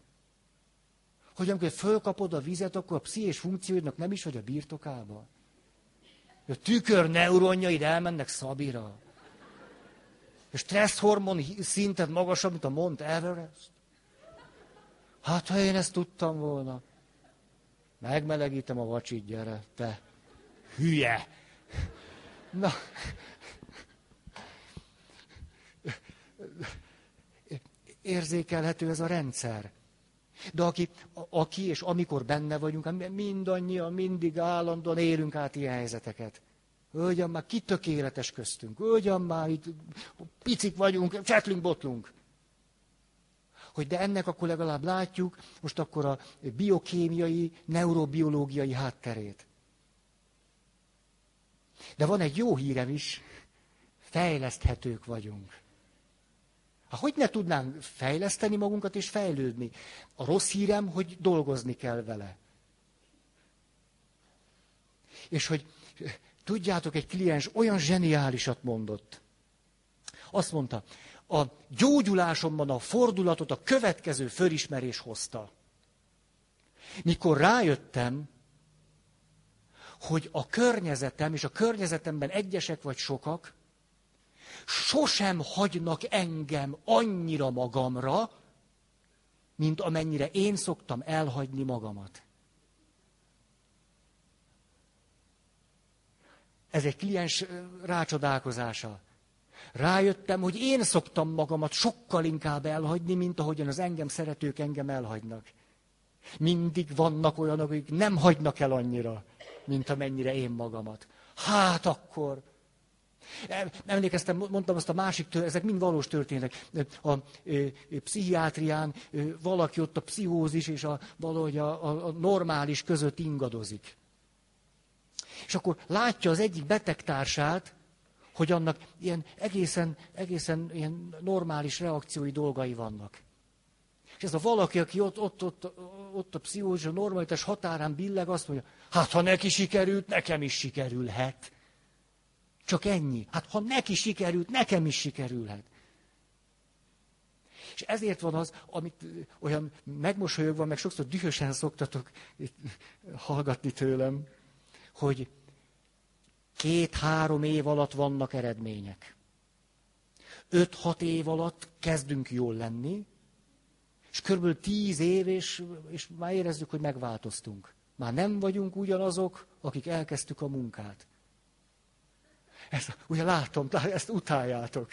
Hogy amikor fölkapod a vizet, akkor a pszichés funkcióidnak nem is vagy a birtokába. A tükör neuronjaid elmennek szabira. És stresszhormon szintet magasabb, mint a Mont Everest? Hát, ha én ezt tudtam volna. Megmelegítem a vacsit, gyere, te. Hülye. Na. Érzékelhető ez a rendszer. De aki, aki és amikor benne vagyunk, mindannyian, mindig állandóan élünk át ilyen helyzeteket. Hölgyem, már ki tökéletes köztünk. Hölgyem, már itt picik vagyunk, csetlünk, botlunk. Hogy de ennek akkor legalább látjuk most akkor a biokémiai, neurobiológiai hátterét. De van egy jó hírem is, fejleszthetők vagyunk. Hát hogy ne tudnánk fejleszteni magunkat és fejlődni? A rossz hírem, hogy dolgozni kell vele. És hogy Tudjátok, egy kliens olyan zseniálisat mondott. Azt mondta, a gyógyulásomban a fordulatot a következő fölismerés hozta. Mikor rájöttem, hogy a környezetem és a környezetemben egyesek vagy sokak sosem hagynak engem annyira magamra, mint amennyire én szoktam elhagyni magamat. Ez egy kliens rácsodálkozása. Rájöttem, hogy én szoktam magamat sokkal inkább elhagyni, mint ahogyan az engem szeretők engem elhagynak. Mindig vannak olyanok, akik nem hagynak el annyira, mint amennyire én magamat. Hát akkor. Emlékeztem, mondtam azt a másik, ezek mind valós történetek. A, pszichiátrián valaki ott a pszichózis és a, valahogy a, a normális között ingadozik. És akkor látja az egyik betegtársát, hogy annak ilyen egészen, egészen ilyen normális reakciói dolgai vannak. És ez a valaki, aki ott, ott, ott, ott a pszichózis, a normalitás határán billeg, azt mondja, hát ha neki sikerült, nekem is sikerülhet. Csak ennyi. Hát ha neki sikerült, nekem is sikerülhet. És ezért van az, amit olyan megmosolyogva, meg sokszor dühösen szoktatok hallgatni tőlem, hogy két-három év alatt vannak eredmények. Öt-hat év alatt kezdünk jól lenni, és körülbelül tíz év, és, és már érezzük, hogy megváltoztunk. Már nem vagyunk ugyanazok, akik elkezdtük a munkát. Ezt, ugye látom, ezt utáljátok.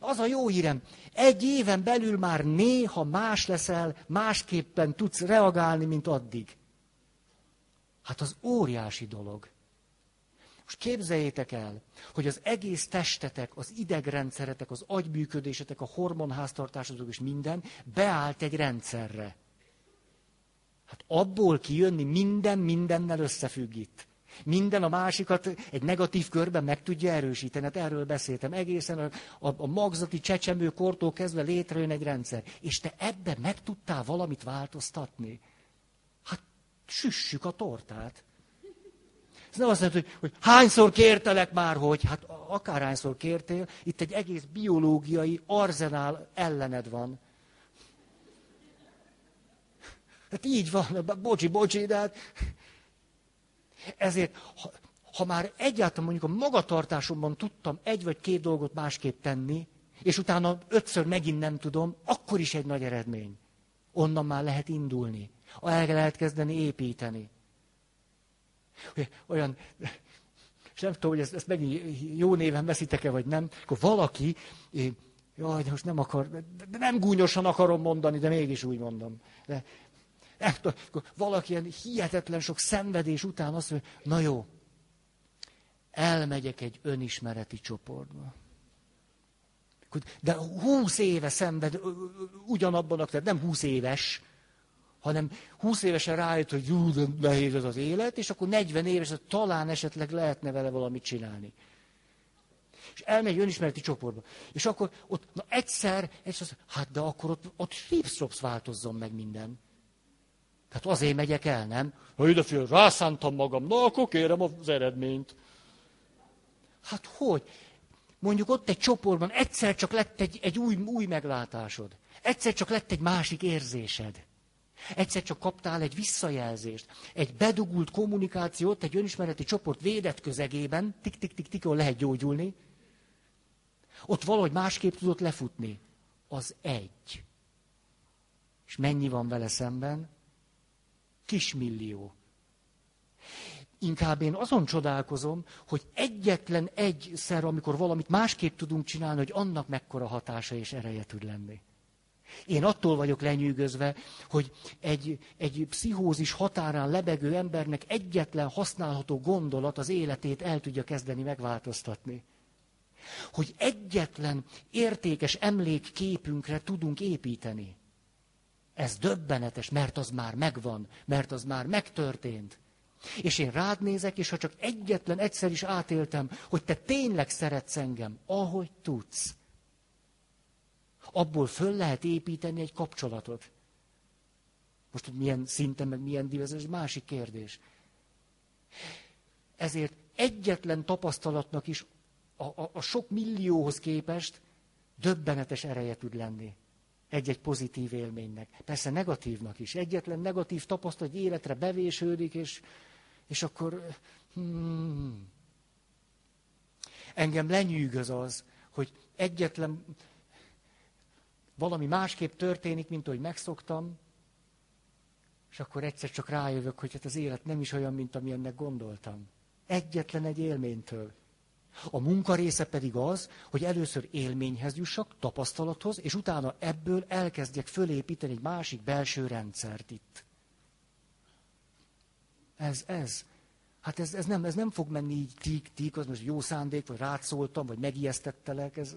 Az a jó hírem, egy éven belül már néha más leszel, másképpen tudsz reagálni, mint addig. Hát az óriási dolog. Most képzeljétek el, hogy az egész testetek, az idegrendszeretek, az agyműködésetek, a hormonháztartásotok és minden beállt egy rendszerre. Hát abból kijönni minden mindennel összefügg itt. Minden a másikat egy negatív körben meg tudja erősíteni. Hát erről beszéltem. Egészen a, a, a magzati csecsemőkortól kezdve létrejön egy rendszer. És te ebben meg tudtál valamit változtatni? Süssük a tortát. Ez nem azt jelenti, hogy, hogy hányszor kértelek már, hogy hát akárhányszor kértél, itt egy egész biológiai arzenál ellened van. Hát így van, bocsi, bocsi, de hát ezért, ha, ha már egyáltalán mondjuk a magatartásomban tudtam egy vagy két dolgot másképp tenni, és utána ötször megint nem tudom, akkor is egy nagy eredmény. Onnan már lehet indulni. El lehet kezdeni építeni. Olyan, és nem tudom, hogy ezt, ezt megint jó néven veszitek-e, vagy nem, akkor valaki, jaj, de most nem akar, de nem gúnyosan akarom mondani, de mégis úgy mondom. De nem tudom, akkor valaki ilyen hihetetlen sok szenvedés után azt mondja, na jó, elmegyek egy önismereti csoportba. De húsz éve szenved ugyanabban a, tehát nem húsz éves, hanem 20 évesen rájött, hogy jó, de nehéz ez az élet, és akkor 40 éves, hogy talán esetleg lehetne vele valamit csinálni. És elmegy önismereti csoportba. És akkor ott na egyszer, egyszer hát de akkor ott, ott hipstrops változzon meg minden. Tehát azért megyek el, nem? Ha ide fél, rászántam magam, na akkor kérem az eredményt. Hát hogy? Mondjuk ott egy csoportban egyszer csak lett egy, egy új, új meglátásod. Egyszer csak lett egy másik érzésed. Egyszer csak kaptál egy visszajelzést, egy bedugult kommunikációt egy önismereti csoport védett közegében, tik-tik-tik-tik, ahol lehet gyógyulni. Ott valahogy másképp tudott lefutni. Az egy. És mennyi van vele szemben? Kismillió. Inkább én azon csodálkozom, hogy egyetlen egyszer, amikor valamit másképp tudunk csinálni, hogy annak mekkora hatása és ereje tud lenni. Én attól vagyok lenyűgözve, hogy egy, egy pszichózis határán lebegő embernek egyetlen használható gondolat az életét el tudja kezdeni megváltoztatni. Hogy egyetlen értékes emlékképünkre tudunk építeni. Ez döbbenetes, mert az már megvan, mert az már megtörtént. És én rád nézek, és ha csak egyetlen egyszer is átéltem, hogy te tényleg szeretsz engem, ahogy tudsz, abból föl lehet építeni egy kapcsolatot. Most, hogy milyen szinten, meg milyen divező, ez másik kérdés. Ezért egyetlen tapasztalatnak is a, a, a sok millióhoz képest döbbenetes ereje tud lenni. Egy-egy pozitív élménynek. Persze negatívnak is. Egyetlen negatív tapasztalat, hogy életre bevésődik, és, és akkor... Hmm, engem lenyűgöz az, hogy egyetlen valami másképp történik, mint ahogy megszoktam, és akkor egyszer csak rájövök, hogy hát az élet nem is olyan, mint amilyennek gondoltam. Egyetlen egy élménytől. A munka része pedig az, hogy először élményhez jussak, tapasztalathoz, és utána ebből elkezdjek fölépíteni egy másik belső rendszert itt. Ez, ez. Hát ez, ez, nem, ez nem fog menni így tík, tík, az most jó szándék, vagy rátszóltam, vagy megijesztettelek. Ez,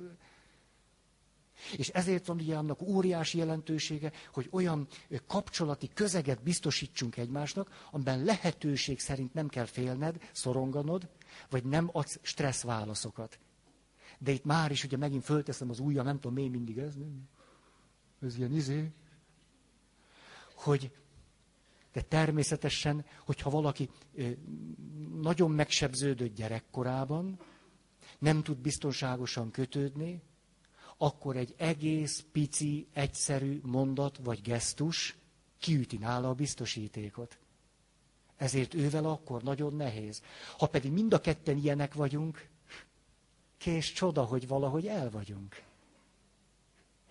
És ezért van ugye annak óriási jelentősége, hogy olyan kapcsolati közeget biztosítsunk egymásnak, amiben lehetőség szerint nem kell félned, szoronganod, vagy nem adsz stressz válaszokat. De itt már is ugye megint fölteszem az ujjam, nem tudom, még mindig ez. Nem? Ez ilyen izé. Hogy, de természetesen, hogyha valaki nagyon megsebződött gyerekkorában, nem tud biztonságosan kötődni, akkor egy egész pici, egyszerű mondat vagy gesztus kiüti nála a biztosítékot. Ezért ővel akkor nagyon nehéz. Ha pedig mind a ketten ilyenek vagyunk, kés csoda, hogy valahogy el vagyunk.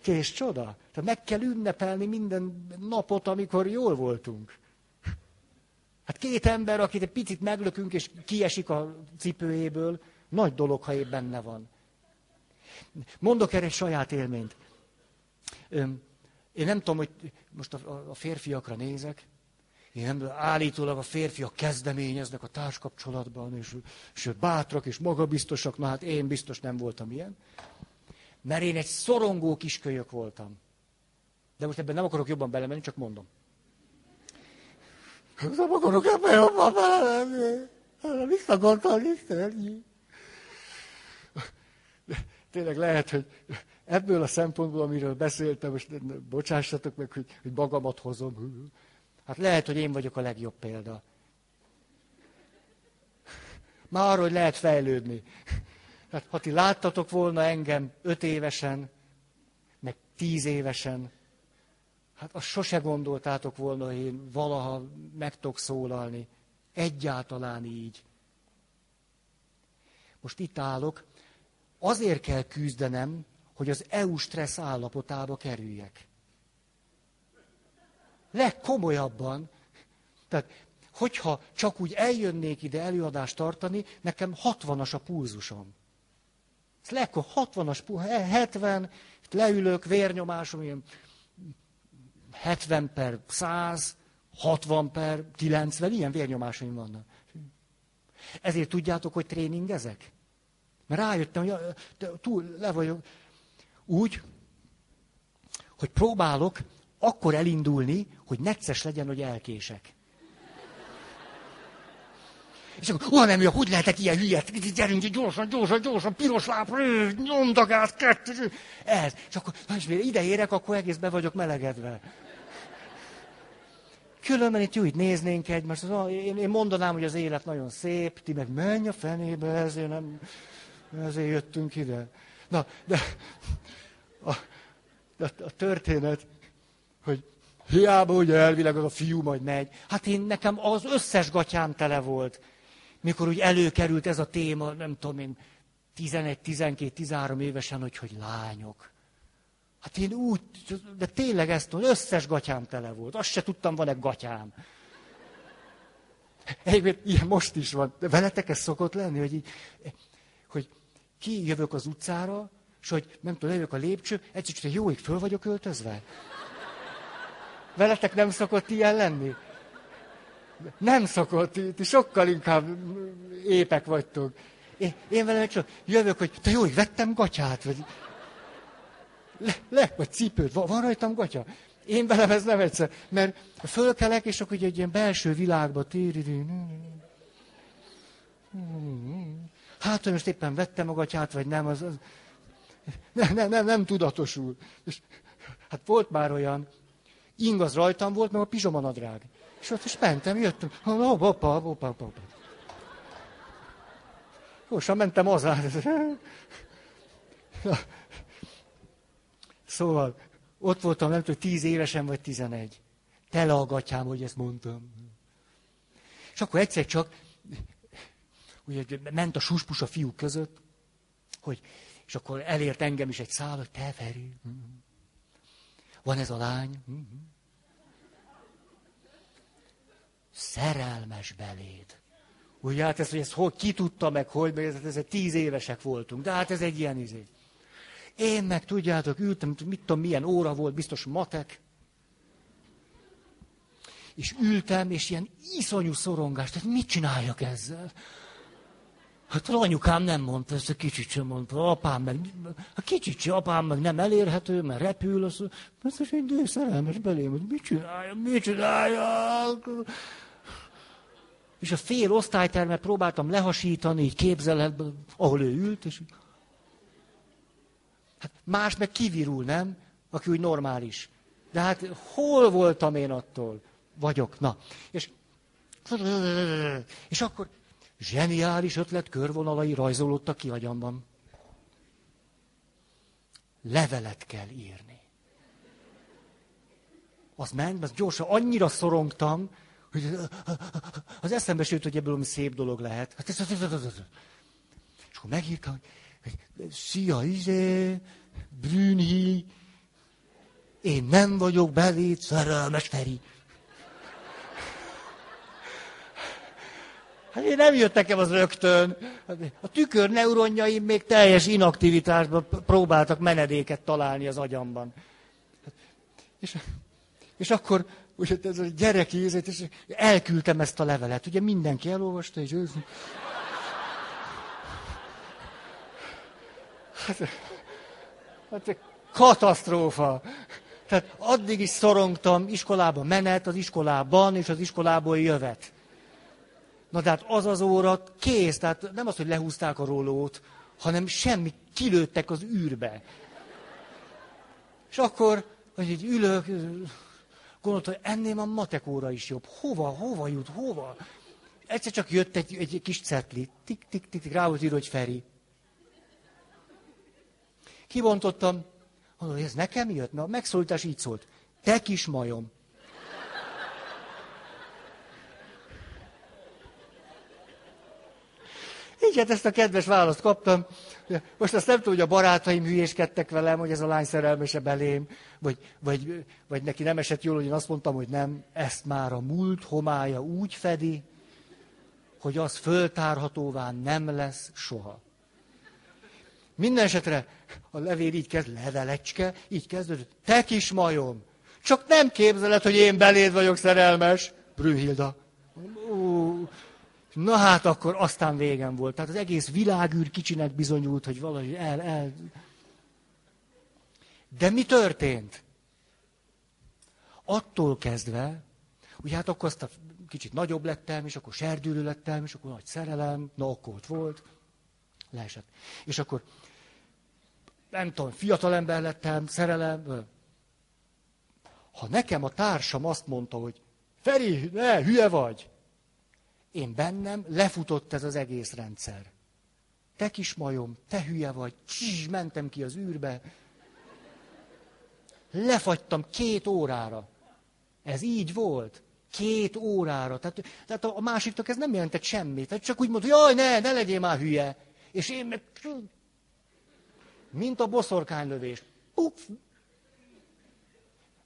Kés csoda. Tehát meg kell ünnepelni minden napot, amikor jól voltunk. Hát két ember, akit egy picit meglökünk, és kiesik a cipőjéből, nagy dolog, ha épp benne van. Mondok erre egy saját élményt. Én nem tudom, hogy most a férfiakra nézek, én nem, állítólag a férfiak kezdeményeznek a társkapcsolatban, és, és bátrak és magabiztosak, na hát én biztos nem voltam ilyen. Mert én egy szorongó kiskölyök voltam. De most ebben nem akarok jobban belemenni, csak mondom. Nem akarok ebben jobban belemenni. Visszagondolni, Tényleg lehet, hogy ebből a szempontból, amiről beszéltem, most bocsássatok meg, hogy, hogy magamat hozom. Hát lehet, hogy én vagyok a legjobb példa. Már arra, hogy lehet fejlődni. Hát, ha ti láttatok volna engem öt évesen, meg tíz évesen, hát azt sose gondoltátok volna, hogy én valaha meg tudok szólalni. Egyáltalán így. Most itt állok, azért kell küzdenem, hogy az EU stressz állapotába kerüljek legkomolyabban. Tehát, hogyha csak úgy eljönnék ide előadást tartani, nekem 60-as a pulzusom. Ez legkor 60-as, 70, itt leülök, vérnyomásom, ilyen 70 per 100, 60 per 90, ilyen vérnyomásaim vannak. Ezért tudjátok, hogy tréningezek? Mert rájöttem, hogy túl le vagyok. Úgy, hogy próbálok akkor elindulni, hogy necces legyen, hogy elkések. És akkor, ó, nem hogy lehetek ilyen hülyet? Gyerünk, gyorsan, gyorsan, gyorsan, piros láb, nyomdagát, kettő, ez. És akkor, és ide érek, akkor egész be vagyok melegedve. Különben itt itt néznénk egymást. Én, én mondanám, hogy az élet nagyon szép, ti meg menj a fenébe, ezért nem, ezért jöttünk ide. Na, de a, a, a történet hogy hiába ugye elvileg az a fiú majd megy. Hát én nekem az összes gatyám tele volt, mikor úgy előkerült ez a téma, nem tudom én, 11, 12, 13 évesen, hogy, hogy lányok. Hát én úgy, de tényleg ezt az összes gatyám tele volt. Azt se tudtam, van-e gatyám. Egyébként ilyen most is van. De veletek ez szokott lenni, hogy így, kijövök az utcára, és hogy nem tudom, lejövök a lépcső, egyszer csak jóig föl vagyok öltözve. Veletek nem szokott ilyen lenni? Nem szokott, ti sokkal inkább épek vagytok. Én, én velem csak jövök, hogy te jó, hogy vettem gatyát, vagy le, le vagy cipőt, van, van rajtam gatya? Én velem ez nem egyszer, mert fölkelek, és akkor egy ilyen belső világba téri, hát, hogy most éppen vettem a gatyát, vagy nem, az, az nem, nem, nem, nem tudatosul. És, hát volt már olyan, ing az rajtam volt, meg a pizsomanadrág. És ott is mentem, jöttem. Hopa, hopa, hopa, hopa. Gyorsan mentem hozzá. Szóval, ott voltam, nem tudom, tíz évesen vagy tizenegy. Tele a gatyám, hogy ezt mondtam. És akkor egyszer csak, ugye ment a suspus a fiúk között, hogy, és akkor elért engem is egy szál, hogy te Feri, van ez a lány. Szerelmes beléd. Ugye hát ez, hogy ezt hogy ki tudta meg, hogy, mert ez, ez tíz évesek voltunk, de hát ez egy ilyen izé. Én meg, tudjátok, ültem, mit tudom, milyen óra volt, biztos matek. És ültem, és ilyen iszonyú szorongás, tehát mit csináljak ezzel? Hát anyukám nem mondta, ezt a kicsit sem mondta, apám meg, a kicsit sem, apám meg nem elérhető, mert repül, az, ez egy idő szerelmes belém, hogy mit csinálja, mit csinálja. És a fél osztálytermet próbáltam lehasítani, így képzeletben, ahol ő ült, és hát más meg kivirul, nem? Aki úgy normális. De hát hol voltam én attól? Vagyok. Na. És, és akkor zseniális ötlet körvonalai rajzolódtak ki agyamban. Levelet kell írni. Az ment, az gyorsan annyira szorongtam, hogy az eszembe sőt, hogy ebből szép dolog lehet. Hát ez. És akkor megírtam, hogy szia, izé, Brünhi, én nem vagyok beléd szerelmes Feri. Hát én nem jött nekem az rögtön. A tükör neuronjaim még teljes inaktivitásban próbáltak menedéket találni az agyamban. És, és akkor ugye ez a gyerek ízét, és elküldtem ezt a levelet. Ugye mindenki elolvasta, és ő... Hát, hát katasztrófa. Tehát addig is szorongtam, iskolában menet, az iskolában, és az iskolából jövet. Na de hát az az óra kész, tehát nem az, hogy lehúzták a rólót, hanem semmi, kilőttek az űrbe. És akkor, hogy így ülök, gondoltam, hogy ennél a matek óra is jobb. Hova, hova jut, hova? Egyszer csak jött egy, egy kis cetli. Tik, tik, tik, tik, rá volt írva, hogy Feri. Kibontottam, mondom, hogy ez nekem jött? Na, megszólítás így szólt. Te kis majom. Így hát ezt a kedves választ kaptam. Most azt nem tudom, hogy a barátaim hülyéskedtek velem, hogy ez a lány szerelmese belém, vagy, vagy, vagy neki nem esett jól, hogy én azt mondtam, hogy nem, ezt már a múlt homája úgy fedi, hogy az föltárhatóvá nem lesz soha. Minden esetre a levél így kezd, levelecske, így kezdődött, te kis majom, csak nem képzeled, hogy én beléd vagyok szerelmes, Brühilda. Na hát akkor aztán végem volt. Tehát az egész világűr kicsinek bizonyult, hogy valahogy el, el... De mi történt? Attól kezdve, ugye hát akkor azt kicsit nagyobb lettem, és akkor serdülő lettem, és akkor nagy szerelem, na akkor ott volt, leesett. És akkor, nem tudom, fiatalember lettem, szerelem. Ha nekem a társam azt mondta, hogy Feri, ne, hülye vagy, én bennem lefutott ez az egész rendszer. Te kis majom, te hülye vagy, csiz, mentem ki az űrbe. Lefagytam két órára. Ez így volt. Két órára. Tehát, tehát a másiknak ez nem jelentett semmit. Tehát csak úgy mondta, jaj, ne, ne legyél már hülye. És én meg... Mint a boszorkánylövés. Puf!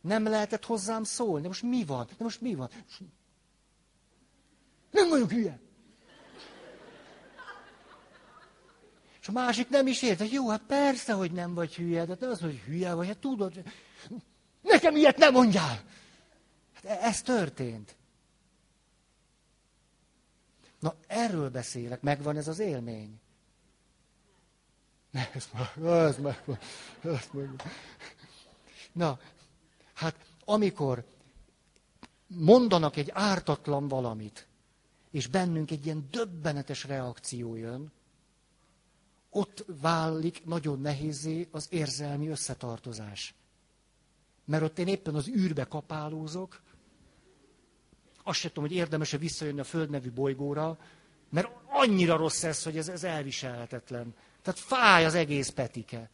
Nem lehetett hozzám szólni. De most mi van? De most mi van? Nem vagyok hülye. És a másik nem is érte. Jó, hát persze, hogy nem vagy hülye, de nem az, hogy hülye vagy, hát tudod. Nekem ilyet nem mondjál. Hát e- ez történt. Na, erről beszélek, megvan ez az élmény. Ne, ez már, ez megvan, ez megvan. Na, hát amikor mondanak egy ártatlan valamit, és bennünk egy ilyen döbbenetes reakció jön, ott válik nagyon nehézé az érzelmi összetartozás. Mert ott én éppen az űrbe kapálózok, azt sem tudom, hogy érdemes-e visszajönni a Föld nevű bolygóra, mert annyira rossz ez, hogy ez, ez elviselhetetlen. Tehát fáj az egész petike.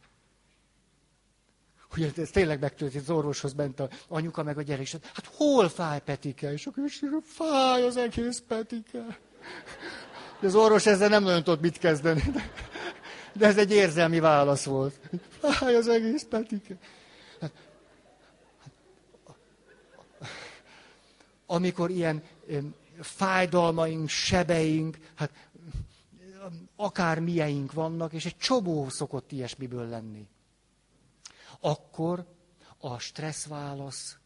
Ugye ez tényleg megtörtént, az orvoshoz ment a anyuka meg a gyerek, és hát hol fáj Petike? És akkor is fáj az egész Petike. De az orvos ezzel nem nagyon tudott mit kezdeni. De, de ez egy érzelmi válasz volt. Fáj az egész Petike. Hát, amikor ilyen fájdalmaink, sebeink, hát akár milyeink vannak, és egy csobó szokott ilyesmiből lenni akkor a stresszválasz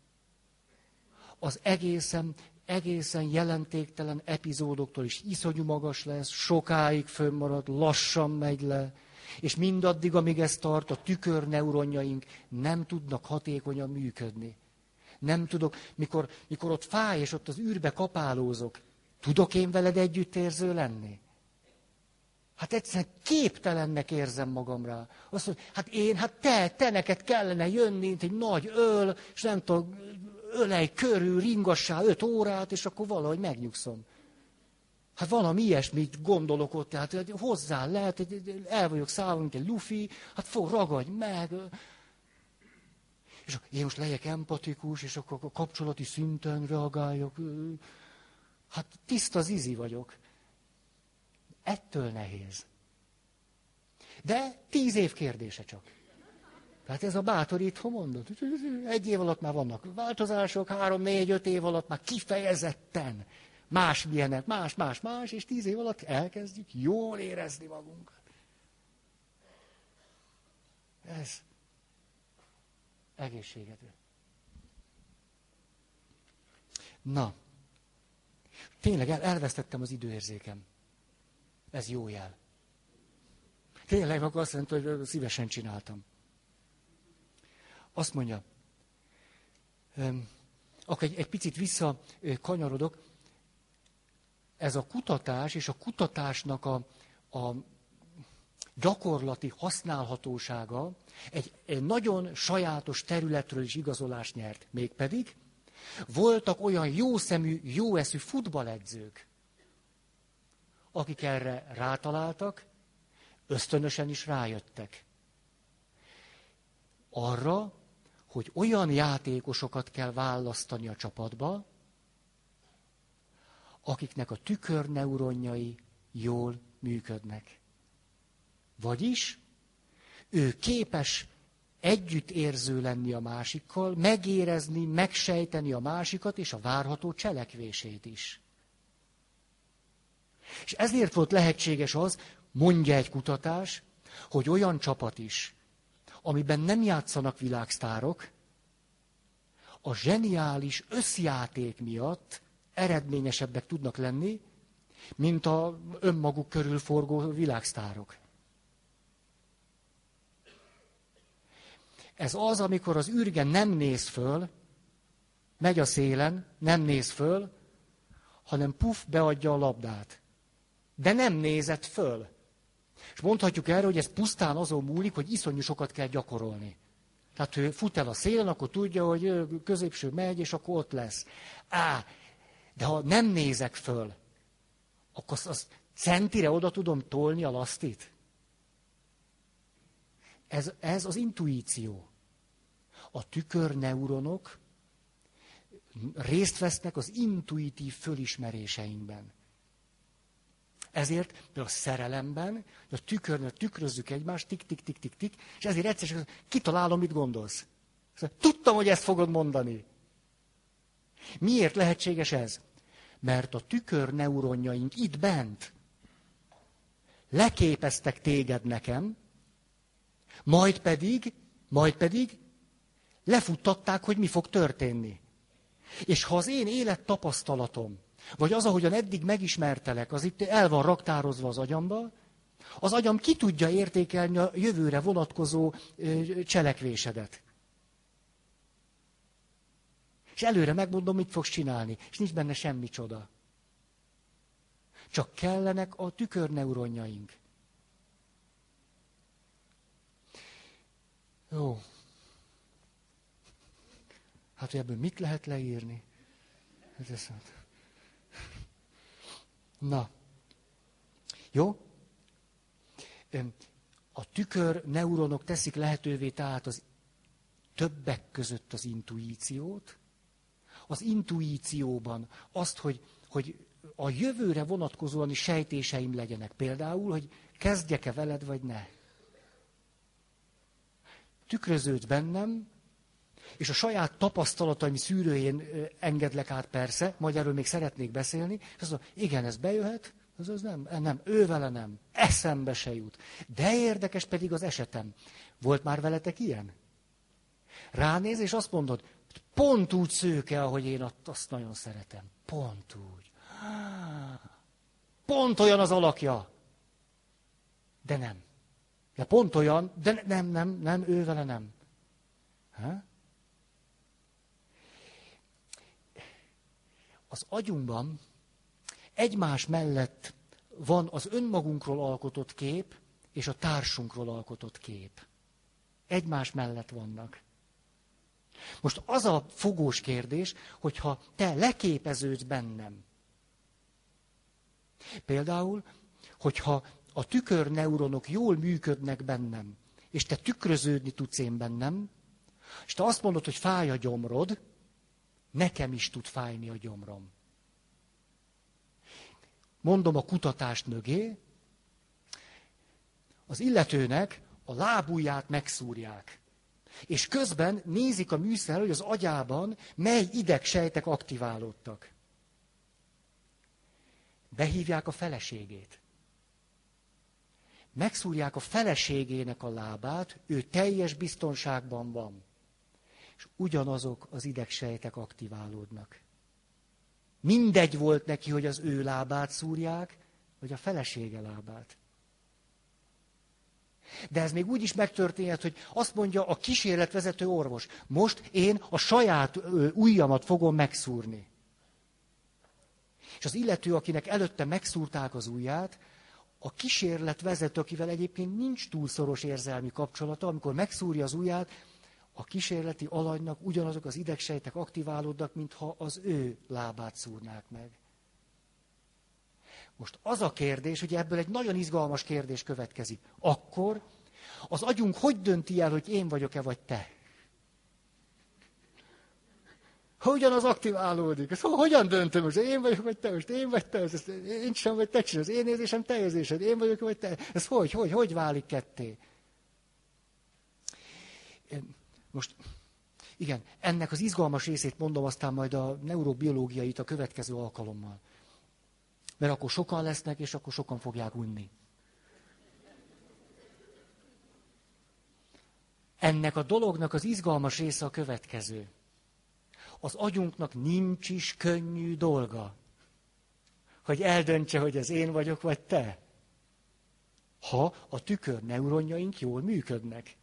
az egészen egészen jelentéktelen epizódoktól is iszonyú magas lesz, sokáig fönnmarad, lassan megy le, és mindaddig, amíg ez tart, a tükörneuronjaink nem tudnak hatékonyan működni. Nem tudok, mikor, mikor ott fáj, és ott az űrbe kapálózok, tudok én veled együttérző lenni? Hát egyszerűen képtelennek érzem magam rá. Azt mondja, hát én, hát te, te neked kellene jönni, mint egy nagy öl, és nem tudom, ölej körül, ringassá öt órát, és akkor valahogy megnyugszom. Hát valami ilyesmit gondolok ott, tehát hogy hozzá lehet, hogy el vagyok szállva, mint egy lufi, hát fog, ragadj meg. És én most legyek empatikus, és akkor a kapcsolati szinten reagáljak. Hát tiszta az izi vagyok. Ettől nehéz. De tíz év kérdése csak. Tehát ez a bátorító mondott. Egy év alatt már vannak változások, három, négy, öt év alatt már kifejezetten más milyenek, más, más, más, és tíz év alatt elkezdjük jól érezni magunkat. Ez egészségedő. Na, tényleg el, elvesztettem az időérzékem. Ez jó jel. Tényleg akkor azt mondta, hogy szívesen csináltam. Azt mondja, akkor egy, egy picit visszakanyarodok, ez a kutatás és a kutatásnak a, a gyakorlati használhatósága egy, egy nagyon sajátos területről is igazolást nyert. Mégpedig voltak olyan jószemű, jóeszű futballedzők, akik erre rátaláltak, ösztönösen is rájöttek. Arra, hogy olyan játékosokat kell választani a csapatba, akiknek a tükörneuronjai jól működnek. Vagyis ő képes együtt érző lenni a másikkal, megérezni, megsejteni a másikat és a várható cselekvését is. És ezért volt lehetséges az, mondja egy kutatás, hogy olyan csapat is, amiben nem játszanak világsztárok, a zseniális összjáték miatt eredményesebbek tudnak lenni, mint a önmaguk körül forgó világsztárok. Ez az, amikor az űrgen nem néz föl, megy a szélen, nem néz föl, hanem puf, beadja a labdát. De nem nézett föl. És mondhatjuk erre, hogy ez pusztán azon múlik, hogy iszonyú sokat kell gyakorolni. Tehát, ő fut el a szélen, akkor tudja, hogy középső megy, és akkor ott lesz. Á, de ha nem nézek föl, akkor azt, azt centire oda tudom tolni a lasztit. Ez, ez az intuíció. A tükörneuronok részt vesznek az intuitív fölismeréseinkben. Ezért például a szerelemben, a tükörnő tükrözzük egymást, tik, tik, tik, tik, tik, és ezért egyszer kitalálom, mit gondolsz. Tudtam, hogy ezt fogod mondani. Miért lehetséges ez? Mert a tükörneuronjaink itt bent leképeztek téged nekem, majd pedig, majd pedig lefuttatták, hogy mi fog történni. És ha az én élettapasztalatom, vagy az, ahogyan eddig megismertelek, az itt el van raktározva az agyamba, az agyam ki tudja értékelni a jövőre vonatkozó cselekvésedet. És előre megmondom, mit fogsz csinálni, és nincs benne semmi csoda. Csak kellenek a tükörneuronjaink. Jó. Hát, hogy ebből mit lehet leírni? Ez eszent. Na. Jó? A tükör neuronok teszik lehetővé tehát az többek között az intuíciót, az intuícióban azt, hogy, hogy a jövőre vonatkozóan is sejtéseim legyenek. Például, hogy kezdjek-e veled, vagy ne. Tükröződsz bennem, és a saját tapasztalataim szűrőjén engedlek át persze, majd erről még szeretnék beszélni, és azt mondom, igen, ez bejöhet, az, az nem, nem, ő vele nem, eszembe se jut. De érdekes pedig az esetem. Volt már veletek ilyen? Ránéz, és azt mondod, pont úgy szőke, ahogy én azt nagyon szeretem. pont úgy. Pont olyan az alakja. De nem. Ja, pont olyan, de nem, nem, nem, ő vele nem. Ha? Az agyunkban egymás mellett van az önmagunkról alkotott kép, és a társunkról alkotott kép. Egymás mellett vannak. Most az a fogós kérdés, hogyha te leképeződsz bennem. Például, hogyha a tükörneuronok jól működnek bennem, és te tükröződni tudsz én bennem, és te azt mondod, hogy fáj a gyomrod, nekem is tud fájni a gyomrom. Mondom a kutatást mögé, az illetőnek a lábujját megszúrják. És közben nézik a műszer, hogy az agyában mely idegsejtek aktiválódtak. Behívják a feleségét. Megszúrják a feleségének a lábát, ő teljes biztonságban van. És ugyanazok az idegsejtek aktiválódnak. Mindegy volt neki, hogy az ő lábát szúrják, vagy a felesége lábát. De ez még úgy is megtörténhet, hogy azt mondja a kísérletvezető orvos, most én a saját ujjamat fogom megszúrni. És az illető, akinek előtte megszúrták az ujját, a kísérletvezető, akivel egyébként nincs túl szoros érzelmi kapcsolata, amikor megszúrja az ujját, a kísérleti alanynak ugyanazok az idegsejtek aktiválódnak, mintha az ő lábát szúrnák meg. Most az a kérdés, hogy ebből egy nagyon izgalmas kérdés következik. Akkor az agyunk hogy dönti el, hogy én vagyok-e vagy te? Hogyan az aktiválódik? Ez hogyan döntöm most? Én vagyok, vagy te? Most én vagy te? Ez, én sem vagy te csinálsz. Én érzésem, te érzésed. Én vagyok, vagy te? Ez hogy, hogy, hogy válik ketté? Most, igen, ennek az izgalmas részét mondom aztán majd a neurobiológiait a következő alkalommal. Mert akkor sokan lesznek, és akkor sokan fogják unni. Ennek a dolognak az izgalmas része a következő. Az agyunknak nincs is könnyű dolga, hogy eldöntse, hogy ez én vagyok, vagy te. Ha a tükör neuronjaink jól működnek.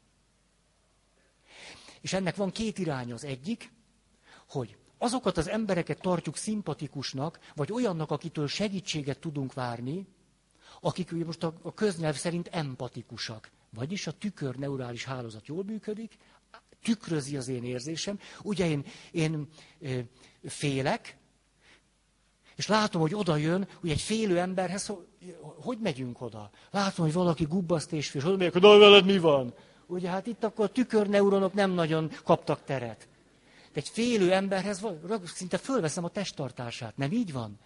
És ennek van két iránya. Az egyik, hogy azokat az embereket tartjuk szimpatikusnak, vagy olyannak, akitől segítséget tudunk várni, akik ugye most a, a köznyelv szerint empatikusak. Vagyis a tükör neurális hálózat jól működik, tükrözi az én érzésem. Ugye én, én ö, félek, és látom, hogy oda jön, hogy egy félő emberhez, hogy megyünk oda? Látom, hogy valaki gubbaszt és fél, hogy megyek, hogy veled mi van? Ugye hát itt akkor a tükörneuronok nem nagyon kaptak teret. De egy félő emberhez szinte fölveszem a testtartását. Nem így van?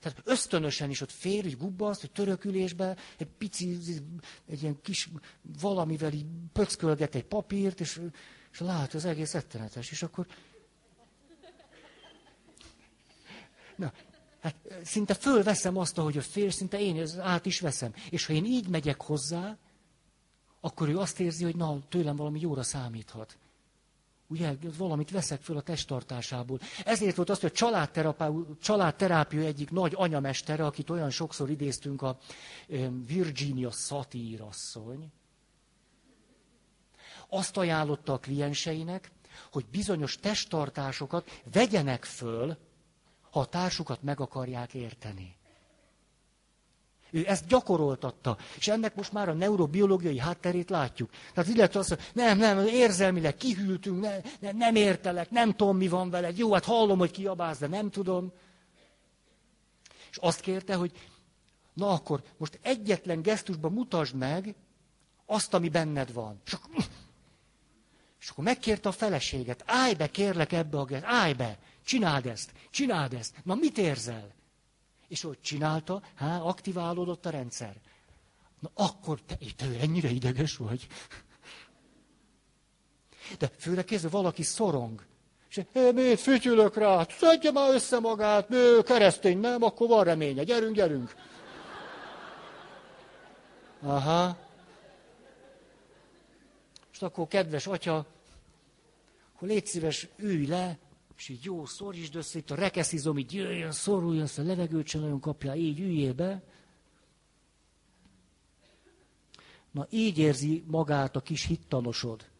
Tehát ösztönösen is ott fél, hogy gubbasz, hogy törökülésbe, egy pici, egy ilyen kis valamivel így pöckölget egy papírt, és, és lát, az egész ettenetes. És akkor... Na, hát szinte fölveszem azt, ahogy a fél, szinte én át is veszem. És ha én így megyek hozzá, akkor ő azt érzi, hogy na, tőlem valami jóra számíthat. Ugye, valamit veszek föl a testtartásából. Ezért volt az, hogy a családterápia, egyik nagy anyamestere, akit olyan sokszor idéztünk, a Virginia Satir asszony, azt ajánlotta a klienseinek, hogy bizonyos testtartásokat vegyenek föl, ha a társukat meg akarják érteni. Ő ezt gyakoroltatta. És ennek most már a neurobiológiai hátterét látjuk. Tehát illetve azt mondja, nem, nem, érzelmileg kihűltünk, ne, ne, nem értelek, nem tudom, mi van veled. Jó, hát hallom, hogy kiabálsz, de nem tudom. És azt kérte, hogy na akkor most egyetlen gesztusban mutasd meg azt, ami benned van. És akkor, és akkor megkérte a feleséget, állj be, kérlek ebbe a gesztusba, állj be, csináld ezt, csináld ezt. Na mit érzel? És hogy csinálta, há, aktiválódott a rendszer. Na akkor te, te ennyire ideges vagy. De főleg kézzel valaki szorong. És miért fütyülök rá? Szedje már össze magát, nő, keresztény, nem, akkor van reménye. Gyerünk, gyerünk. Aha. És akkor kedves atya, akkor légy szíves, ülj le, És így jó, szorítsd össze, itt a rekeszizom, így jöjjön, szoruljon, a levegőt sem nagyon kapja, így üljél be. Na így érzi magát a kis hittanosod.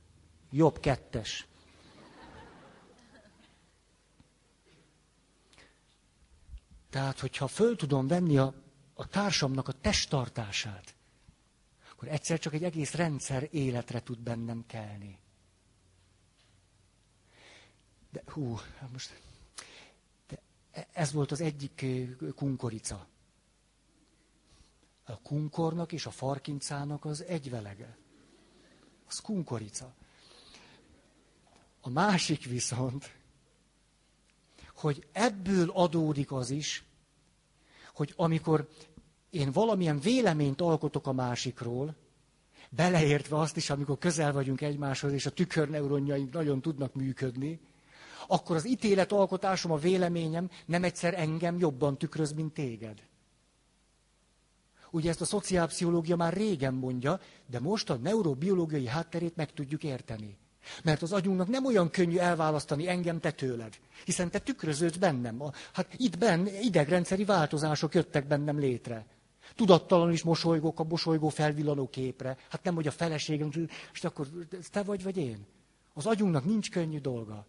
Jobb kettes. Tehát, hogyha föl tudom venni a, a társamnak a testtartását, akkor egyszer csak egy egész rendszer életre tud bennem kelni. De hú, most... De ez volt az egyik kunkorica. A kunkornak és a farkincának az egyvelege. Az kunkorica. A másik viszont, hogy ebből adódik az is, hogy amikor én valamilyen véleményt alkotok a másikról, beleértve azt is, amikor közel vagyunk egymáshoz, és a tükörneuronjaink nagyon tudnak működni, akkor az ítéletalkotásom, a véleményem nem egyszer engem jobban tükröz, mint téged. Ugye ezt a szociálpszichológia már régen mondja, de most a neurobiológiai hátterét meg tudjuk érteni. Mert az agyunknak nem olyan könnyű elválasztani engem te tőled. Hiszen te tükröződsz bennem. Hát itt benn idegrendszeri változások jöttek bennem létre. Tudattalan is mosolygok a mosolygó felvillanó képre. Hát nem, hogy a feleségem, és akkor te vagy, vagy én. Az agyunknak nincs könnyű dolga.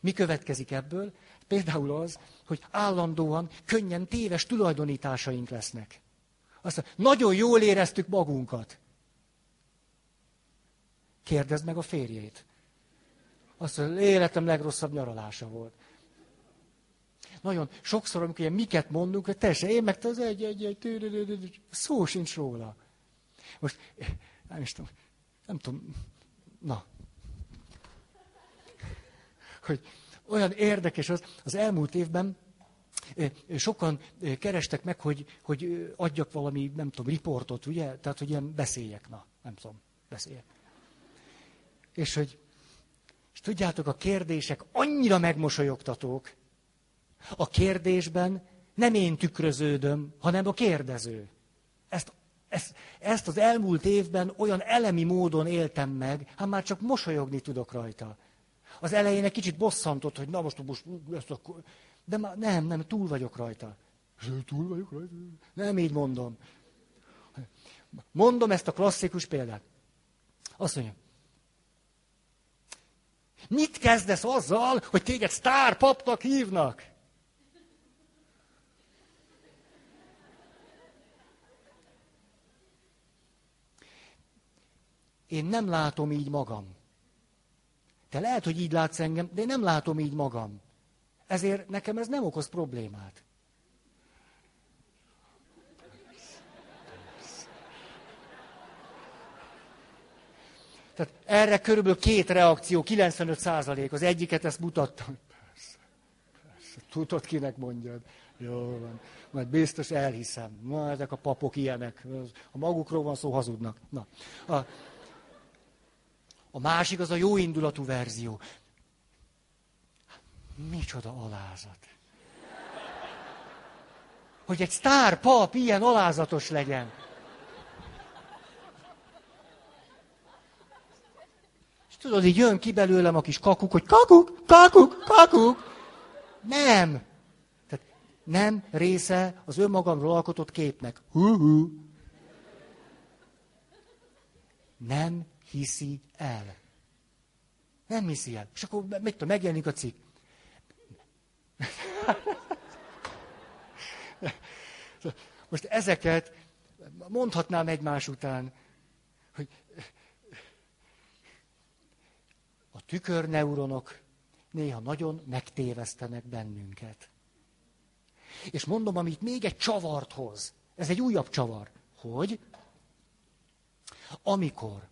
Mi következik ebből? Például az, hogy állandóan könnyen téves tulajdonításaink lesznek. Azt nagyon jól éreztük magunkat. Kérdezd meg a férjét. Azt mondja, életem legrosszabb nyaralása volt. Nagyon sokszor, amikor ilyen miket mondunk, hogy teljesen én meg az egy, egy, egy, szó sincs róla. Most, nem is tudom, nem tudom, na. Hogy olyan érdekes az, az elmúlt évben sokan kerestek meg, hogy, hogy adjak valami, nem tudom, riportot, ugye? Tehát, hogy ilyen beszéljek, na, nem tudom, beszéljek. És hogy, és tudjátok, a kérdések annyira megmosolyogtatók. A kérdésben nem én tükröződöm, hanem a kérdező. Ezt, ezt, ezt az elmúlt évben olyan elemi módon éltem meg, hát már csak mosolyogni tudok rajta. Az elején egy kicsit bosszantott, hogy na most, most ezt a... De már nem, nem, túl vagyok rajta. Túl vagyok rajta? Nem így mondom. Mondom ezt a klasszikus példát. Azt mondja, Mit kezdesz azzal, hogy téged sztárpapnak hívnak? Én nem látom így magam. Te lehet, hogy így látsz engem, de én nem látom így magam. Ezért nekem ez nem okoz problémát. Tehát erre körülbelül két reakció, 95 százalék. Az egyiket ezt mutattam. Persze, persze. Tudod, kinek mondjad. Jó van. Majd biztos elhiszem. Na, ezek a papok ilyenek. A magukról van szó, hazudnak. Na. A, a másik az a jó indulatú verzió. Micsoda alázat. Hogy egy sztár pap ilyen alázatos legyen. Tudod, így jön ki belőlem a kis kakuk, hogy kakuk, kakuk, kakuk. Nem. Tehát nem része az önmagamról alkotott képnek. Hú-hú. Nem hiszi el. Nem hiszi el. És akkor mit tudom, megjelenik a cikk. Most ezeket mondhatnám egymás után, hogy a tükörneuronok néha nagyon megtévesztenek bennünket. És mondom, amit még egy csavart hoz. Ez egy újabb csavar. Hogy? Amikor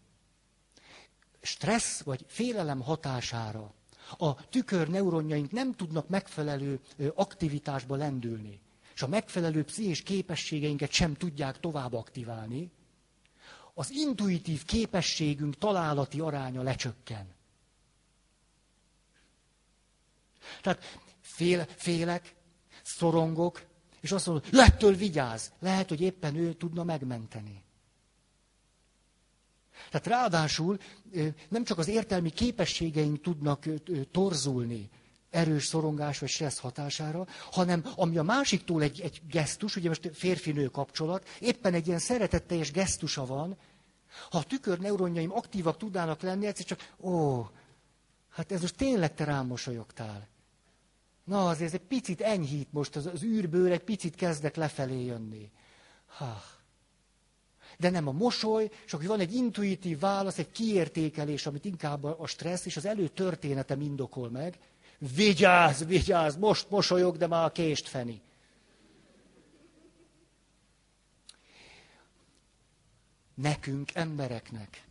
stressz vagy félelem hatására a tükörneuronjaink nem tudnak megfelelő aktivitásba lendülni, és a megfelelő pszichés képességeinket sem tudják tovább aktiválni, az intuitív képességünk találati aránya lecsökken. Tehát fél, félek, szorongok, és azt mondom, lettől vigyáz. Lehet, hogy éppen ő tudna megmenteni. Tehát ráadásul nem csak az értelmi képességeink tudnak torzulni, erős szorongás vagy stressz hatására, hanem ami a másiktól egy, egy gesztus, ugye most férfi-nő kapcsolat, éppen egy ilyen szeretetteljes gesztusa van, ha a tükörneuronjaim aktívak tudnának lenni, egyszer csak, ó, hát ez most tényleg te rám mosolyogtál. Na, azért egy picit enyhít most, az, az űrből egy picit kezdek lefelé jönni. Ha. De nem a mosoly, és akkor van egy intuitív válasz, egy kiértékelés, amit inkább a stressz és az előtörténetem indokol meg. Vigyázz, vigyázz, most mosolyog, de már a kést feni. Nekünk, embereknek.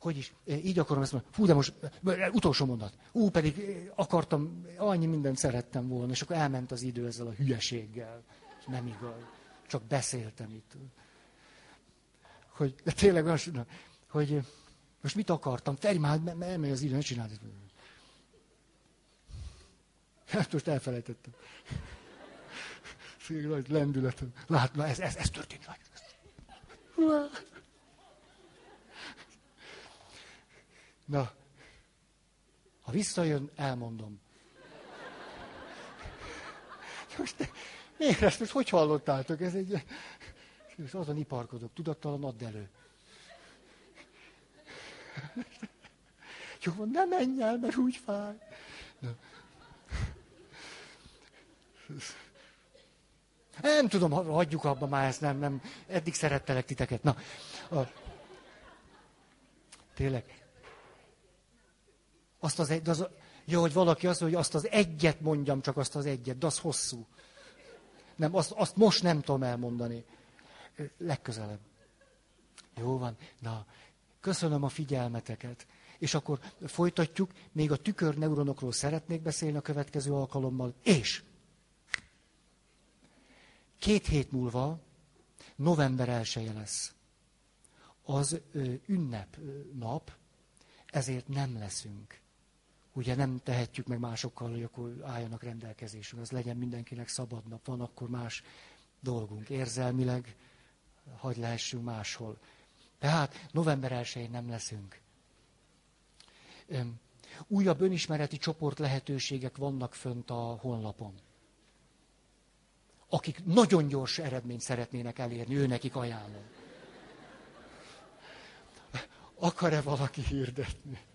Hogy is, így akarom ezt mondani. Fú, de most, utolsó mondat. Ú, pedig akartam, annyi mindent szerettem volna, és akkor elment az idő ezzel a hülyeséggel. Nem igaz. Csak beszéltem itt. Hogy, de tényleg azt hogy most mit akartam? Feri, már elmegy az idő, ne csináld. Hát most elfelejtettem. Szépen nagy lendületem. Lát, na ez, ez, ez történik. Na, ha visszajön, elmondom. Most, miért ezt most hogy hallottátok? Ez egy... És azon iparkodok, tudattalan add elő. Jó, ne menj el, mert úgy fáj. Na. Nem tudom, hagyjuk abba már ezt, nem, nem. Eddig szerettelek titeket. Na, a, tényleg. Azt az egy, az, jó, hogy valaki azt mondja, hogy azt az egyet mondjam, csak azt az egyet, de az hosszú. Nem, azt, azt most nem tudom elmondani. Legközelebb. Jó van. Na, köszönöm a figyelmeteket. És akkor folytatjuk, még a tükörneuronokról szeretnék beszélni a következő alkalommal, és Két hét múlva, november 1 lesz. Az ünnep nap, ezért nem leszünk. Ugye nem tehetjük meg másokkal, hogy akkor álljanak rendelkezésünk. Az legyen mindenkinek szabad nap. Van akkor más dolgunk. Érzelmileg hagy lehessünk máshol. Tehát november 1 nem leszünk. Újabb önismereti csoport lehetőségek vannak fönt a honlapon akik nagyon gyors eredményt szeretnének elérni, ő nekik ajánlom. Akar-e valaki hirdetni?